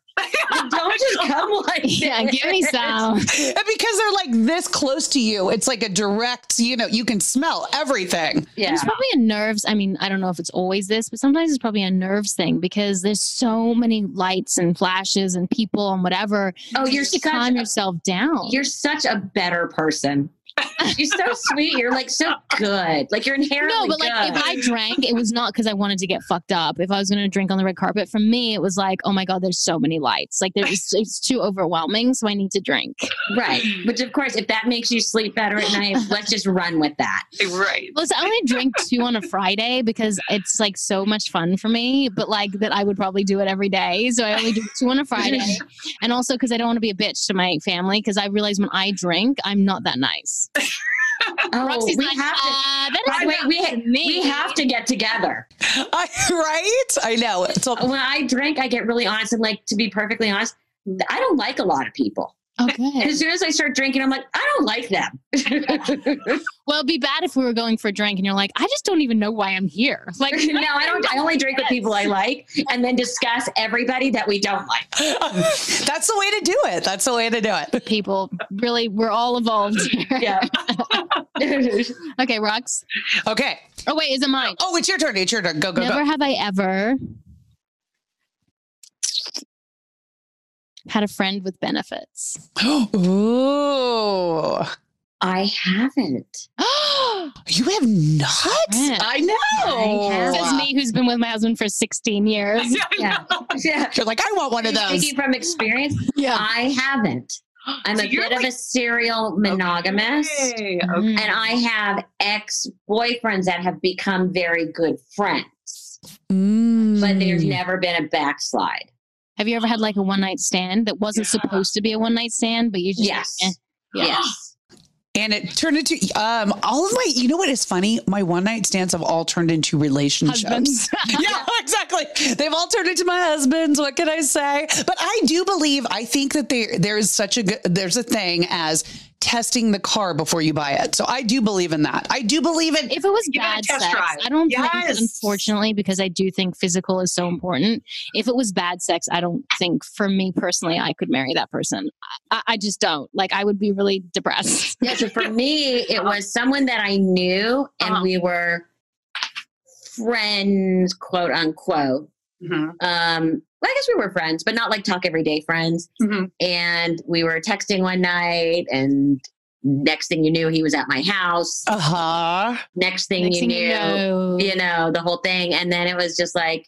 S4: Like, don't just come like
S1: Yeah,
S4: this.
S1: give me some.
S2: Because they're like this close to you, it's like a direct, you know, you can smell everything.
S4: Yeah.
S1: It's probably a nerves. I mean, I don't know if it's always this, but sometimes it's probably a nerves thing because there's so many lights and flashes and people and whatever.
S4: Oh,
S1: You
S4: you're
S1: have to
S4: such
S1: calm
S4: a,
S1: yourself down.
S4: you're such a better person. You're so sweet. You're like so good. Like you're inherently
S1: no, but like
S4: good.
S1: if I drank, it was not because I wanted to get fucked up. If I was going to drink on the red carpet, for me, it was like, oh my god, there's so many lights. Like there's, it's too overwhelming, so I need to drink.
S4: right. Which of course, if that makes you sleep better at night, let's just run with that.
S5: Right.
S1: Listen, I only drink two on a Friday because it's like so much fun for me, but like that I would probably do it every day. So I only do two on a Friday. And also because I don't want to be a bitch to my family because I realize when I drink, I'm not that nice.
S4: Oh,
S1: Roxy's
S4: we
S1: like,
S4: have to.
S1: "Uh, that
S4: By
S1: is
S4: we, we have to get together.
S2: I, right? I know. So,
S4: When I drink, I get really honest. And like, to be perfectly honest, I don't like a lot of people. Oh, and
S1: Okay.
S4: as soon as I start drinking, I'm like, I don't like them.
S1: Well, it'd be bad if we were going for a drink and you're like, I just don't even know why I'm here. Like,
S4: no, I don't. I only drink with people I like, and then discuss everybody that we don't like.
S2: that's the way to do it. That's the way to do it.
S1: people really, we're all evolved.
S4: Yeah.
S1: okay, Rox.
S2: Okay.
S1: Oh, wait, is it mine?
S2: Oh, it's your turn. It's your turn. Go, go,
S1: Never
S2: go.
S1: have I ever had a friend with benefits.
S2: Ooh.
S4: I haven't.
S2: You have not?
S1: Yeah.
S2: I know.
S4: I have.
S1: Says me, who's been with my husband for 16 years.
S4: Yeah. yeah.
S2: You're like, I want one of those.
S4: Speaking from experience,
S1: Yeah.
S4: I haven't. I'm
S5: So
S4: a
S5: you're
S4: bit of a serial monogamist.
S5: Okay, okay.
S1: Mm.
S4: And I have ex boyfriends that have become very good friends,
S2: Mm.
S4: but there's never been a backslide.
S1: Have you ever had like a one night stand that wasn't
S5: Yeah.
S1: supposed to be a one night stand, but you just
S4: Yes.
S1: eh, yeah.
S4: Yes.
S2: and it turned into um all of my you know what is funny? My one night stands have all turned into relationships.
S1: husbands?
S2: yeah, exactly. They've all turned into my husbands. What can I say? But I do believe, I think that there there is such a good, there's a thing as testing the car before you buy it. So I do believe in that. I do believe in.
S1: if it was
S5: Give it a
S1: bad sex,
S5: drive.
S1: I don't
S5: Yes.
S1: think, unfortunately, because I do think physical is so important. If it was bad sex, I don't think for me personally, I could marry that person. I, I just don't. Like, I would be really depressed.
S4: Yeah, so for me, it was someone that I knew and
S5: Uh-huh.
S4: we were friends, quote unquote.
S5: Mhm,
S4: Um, well, I guess we were friends, but not like talk every day friends.
S5: mhm.
S4: And we were texting one night, and next thing you knew, he was at my house.
S2: Uh huh.
S4: Next thing
S1: Next
S4: you
S1: thing
S4: knew,
S1: you know,
S4: you know, the whole thing. And then it was just like,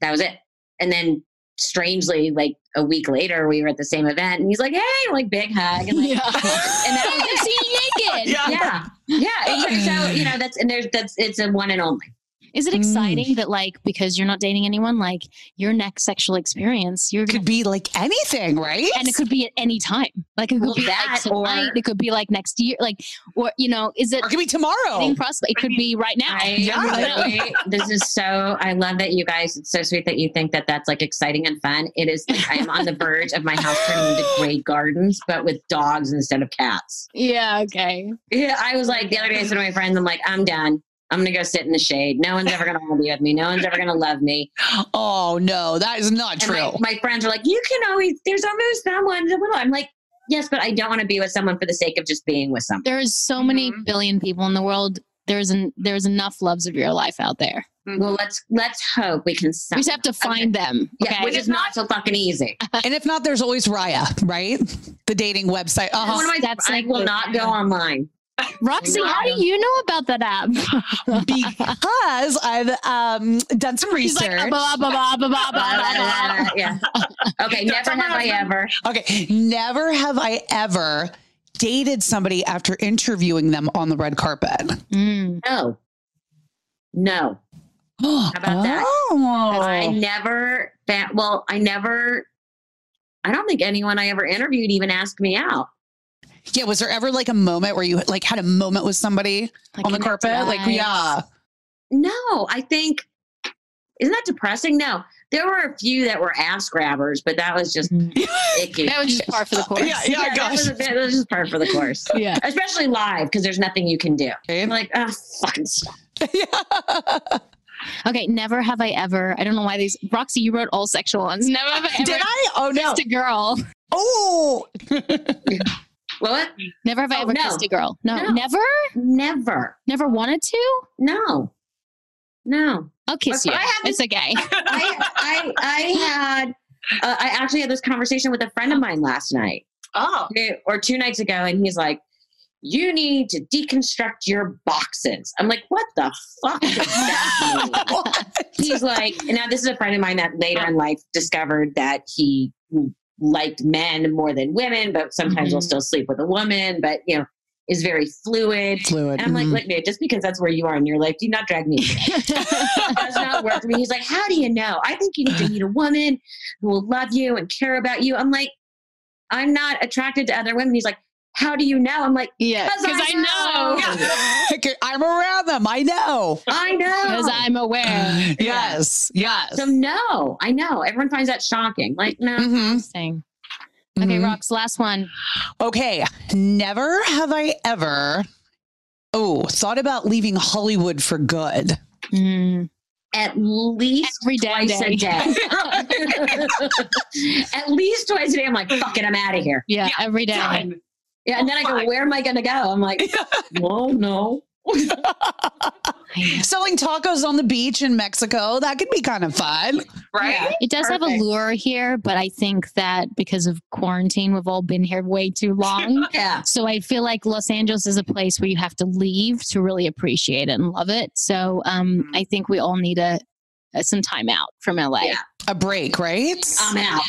S4: that was it. And then strangely, like a week later, we were at the same event and he's like, hey, like big hug. And like,
S1: yeah.
S4: and that was
S1: I've seen you naked.
S5: Yeah.
S4: yeah. Yeah. Exactly. So, you know, that's, and there's, that's, it's a one and only.
S1: Is it
S2: Mm.
S1: exciting that, like, because you're not dating anyone, like, your next sexual experience, you're gonna
S2: Could be like anything, right?
S1: and it could be at any time. Like it could
S4: Well,
S1: be
S4: that
S1: like
S4: or-
S1: tonight. it could be like next year. Like or you know, is it
S2: or it could be tomorrow.
S1: prospect? It could be right now.
S4: I
S2: Yeah.
S4: literally, this is so, I love that you guys, it's so sweet that you think that that's like exciting and fun. It is like, I am on the verge of my house turning into Grey Gardens, but with dogs instead of cats.
S1: Yeah. Okay.
S4: Yeah. I was like, the other day I said to my friends, I'm like, I'm done. I'm going to go sit in the shade. No one's ever going to want to be with me. No one's ever going to love me.
S2: Oh no, that is not
S4: And
S2: true.
S4: my, my friends are like, you can always, there's always someone. I'm like, yes, but I don't want to be with someone for the sake of just being with someone.
S1: There's so many
S5: Mhm.
S1: billion people in the world. There's an there's enough loves of your life out there.
S4: Well, let's, let's hope we can.
S1: We just have to find them.
S4: Yeah, which is not so fucking easy.
S2: and if not, there's always Raya, right? The dating website. Uh-huh.
S4: One of my,
S1: That's
S4: I
S1: like
S4: will not go online.
S1: Roxy, how do you know about that app?
S2: because I've um, done some
S1: She's
S2: research.
S1: like, "Ah, blah, blah, blah, blah, blah, blah, blah."
S4: yeah. Okay. Never have I ever.
S2: okay, never have I ever dated somebody after interviewing them on the red carpet.
S1: Mm.
S4: No. No.
S2: How
S4: about that?
S2: Oh.
S4: I never. Well, I never. I don't think anyone I ever interviewed even asked me out.
S2: Yeah, was there ever like a moment where you like had a moment with somebody
S1: Like
S2: on the
S1: in
S2: carpet? Like, yeah.
S4: No, I think. Isn't that depressing? No, there were a few that were ass grabbers, but that was just
S1: Mm.
S4: icky.
S1: That was just par for the course.
S2: Yeah, yeah,
S4: that,
S2: gosh.
S4: was a bit, that was just part for the course.
S1: yeah.
S4: Especially live because there's nothing you can do. I'm like, oh, fucking stop.
S2: yeah.
S1: Okay, never have I ever. I don't know why these. Roxy, you wrote all sexual ones. Never have I ever
S2: Did I? Oh no.
S1: kissed a girl.
S2: Oh.
S4: What?
S1: Never have I
S4: Oh,
S1: ever
S4: no.
S1: kissed a girl. No,
S4: No.
S1: never.
S4: Never.
S1: Never wanted to.
S4: No. No.
S1: I'll kiss
S4: But
S1: you.
S4: I have
S1: It's okay.
S4: I, I, I had, uh, I actually had this conversation with a friend of mine last night
S5: Oh,
S4: or two nights ago, and he's like, you need to deconstruct your boxes. I'm like, what the fuck does that mean? He's like, now this is a friend of mine that later in life discovered that he liked men more than women, but sometimes will
S1: Mhm.
S4: still sleep with a woman, but you know, is very fluid.
S2: Fluid.
S4: And I'm like,
S2: Mhm.
S4: look, dude, just because that's where you are in your life, do not drag me. does not work for me. He's like, How do you know? I think you need to meet a woman who will love you and care about you. I'm like, I'm not attracted to other women. He's like, How do you know? I'm like,
S1: yeah, because I know.
S2: Okay, I'm around them. I know.
S4: I know. Because.
S1: I'm aware.
S2: Yes. Yes.
S4: So no, I know. Everyone finds that shocking. Like, no.
S2: Mhm.
S1: Interesting. Okay,
S2: Mhm.
S1: Rox, last one.
S2: Okay. Never have I ever, oh, thought about leaving Hollywood for good.
S1: Mm.
S4: At least
S1: Every damn
S4: twice a
S1: day.
S4: day. At least twice a day. I'm like, fuck it, I'm out of here.
S1: Yeah,
S5: Yeah,
S1: every day.
S5: done.
S4: Yeah, and then I go, where am I going to go? I'm like, well, no.
S2: Selling tacos on the beach in Mexico. That could be kind of fun.
S5: Right?
S4: Yeah.
S1: It does have a lure here, but I think that because of quarantine, we've all been here way too long.
S4: Yeah.
S1: so I feel like Los Angeles is a place where you have to leave to really appreciate it and love it. So um, I think we all need a, a some time out from LA.
S4: Yeah.
S2: A break, right?
S4: I'm out.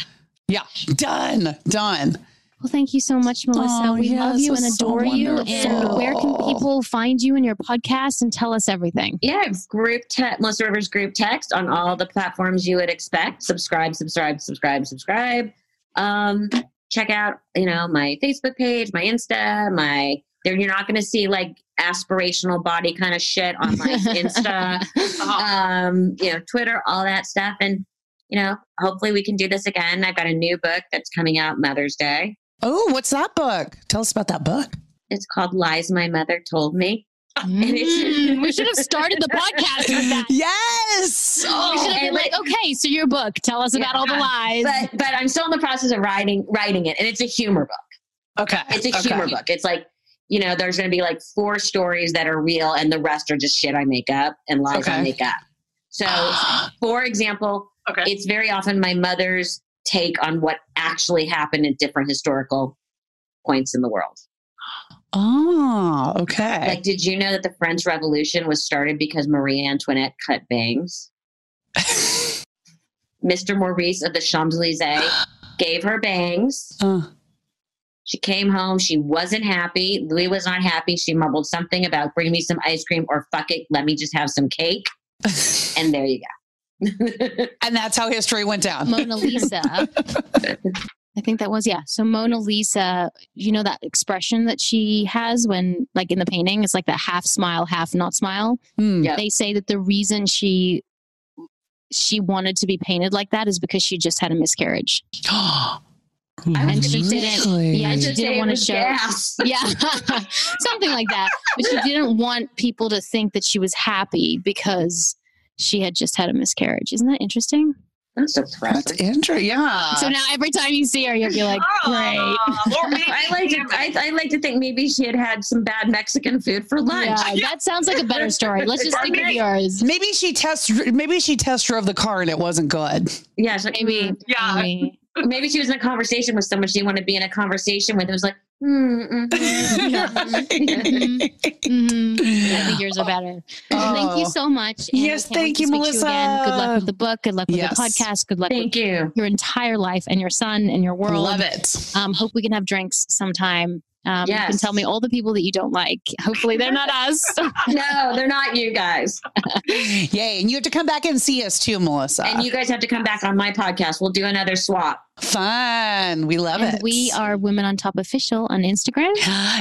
S2: yeah. Done. Done.
S1: Well, thank you so much, Melissa.
S2: Oh,
S1: we
S2: yes,
S1: love you and
S2: it's so
S1: adore you. And where can people find you and your podcast and tell us everything?
S4: Yeah, group text, Melissa Rivers group text on all the platforms you would expect. Subscribe, subscribe, subscribe, subscribe. Um, check out, you know, my Facebook page, my Insta, my there you're not gonna see like aspirational body kind of shit on my Insta, um, you know, Twitter, all that stuff. And, you know, hopefully we can do this again. I've got a new book that's coming out Mother's Day.
S2: Oh, what's that book? Tell us about that book.
S4: It's called Lies My Mother Told Me.
S1: Mm, we should have started the podcast with that.
S2: Yes.
S1: we should have been
S4: and
S1: like, okay, so your book, tell us about all the lies.
S4: But but I'm still in the process of writing writing it, and it's a humor book.
S2: Okay.
S4: It's a
S2: okay.
S4: humor book. It's like, you know, there's going to be like four stories that are real, and the rest are just shit I make up and lies I make up. So, for example,
S5: Okay.
S4: it's very often my mother's take on what actually happened at different historical points in the world.
S2: Oh, okay.
S4: Like, did you know that the French Revolution was started because Marie Antoinette cut bangs? Mr. Maurice of the Champs Elysees gave her bangs.
S2: Uh,
S4: She came home. She wasn't happy. Louis was not happy. She mumbled something about bring me some ice cream or fuck it, let me just have some cake. And there you go.
S2: And that's how history went down.
S1: Mona Lisa. I think that was, yeah. So Mona Lisa, you know that expression that she has when, like in the painting, it's like that half smile, half not smile.
S2: Hmm.
S4: Yeah.
S1: They say that the reason she she wanted to be painted like that is because she just had a miscarriage.
S4: And
S1: she didn't- yeah, she didn't wanna
S4: was
S1: show-
S4: gas.
S1: Yeah, something like that. But she didn't want people to think that she was happy because she had just had a miscarriage. Isn't that interesting?
S4: That's
S2: That's
S4: depressing.
S2: interesting. Yeah.
S1: so now every time you see her, you'll be like, oh, great.
S5: Or maybe
S4: I like to. I, I like to think maybe she had had some bad Mexican food for lunch.
S1: Yeah, that sounds like a better story. Let's just
S5: Or
S1: think of
S5: maybe-
S1: yours.
S2: maybe she test. Maybe she test drove the car and it wasn't good.
S4: Yeah, so
S1: Maybe,
S5: Yeah.
S1: maybe.
S4: maybe she was in a conversation with someone she didn't want to be in a conversation with. It was like, hmm, mm, mm.
S1: Mhm. I think yours are better. Well, Thank you
S2: Oh.
S1: so much. and
S2: Yes, thank you,
S1: Melissa. to again. Good luck with the book. Good luck with
S2: Yes.
S1: the podcast. Good luck with
S4: thank you.
S1: your entire life and your son and your world.
S2: Love it.
S1: Um, hope we can have drinks sometime. Um, You can
S4: Yes.
S1: tell me all the people that you don't like. Hopefully, they're not us.
S4: No, they're not you guys.
S2: Yay! And you have to come back and see us too, Melissa.
S4: And you guys have to come back on my podcast. We'll do another swap.
S2: Fun. We love
S1: and
S2: it.
S1: we are Women on Top Official on Instagram.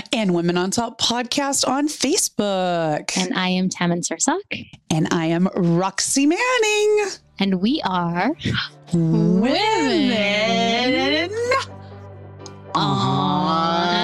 S2: and Women on Top podcast on Facebook.
S1: And I am Tammin Sursok.
S2: And I am Roxy Manning.
S1: And we are
S2: Women
S1: on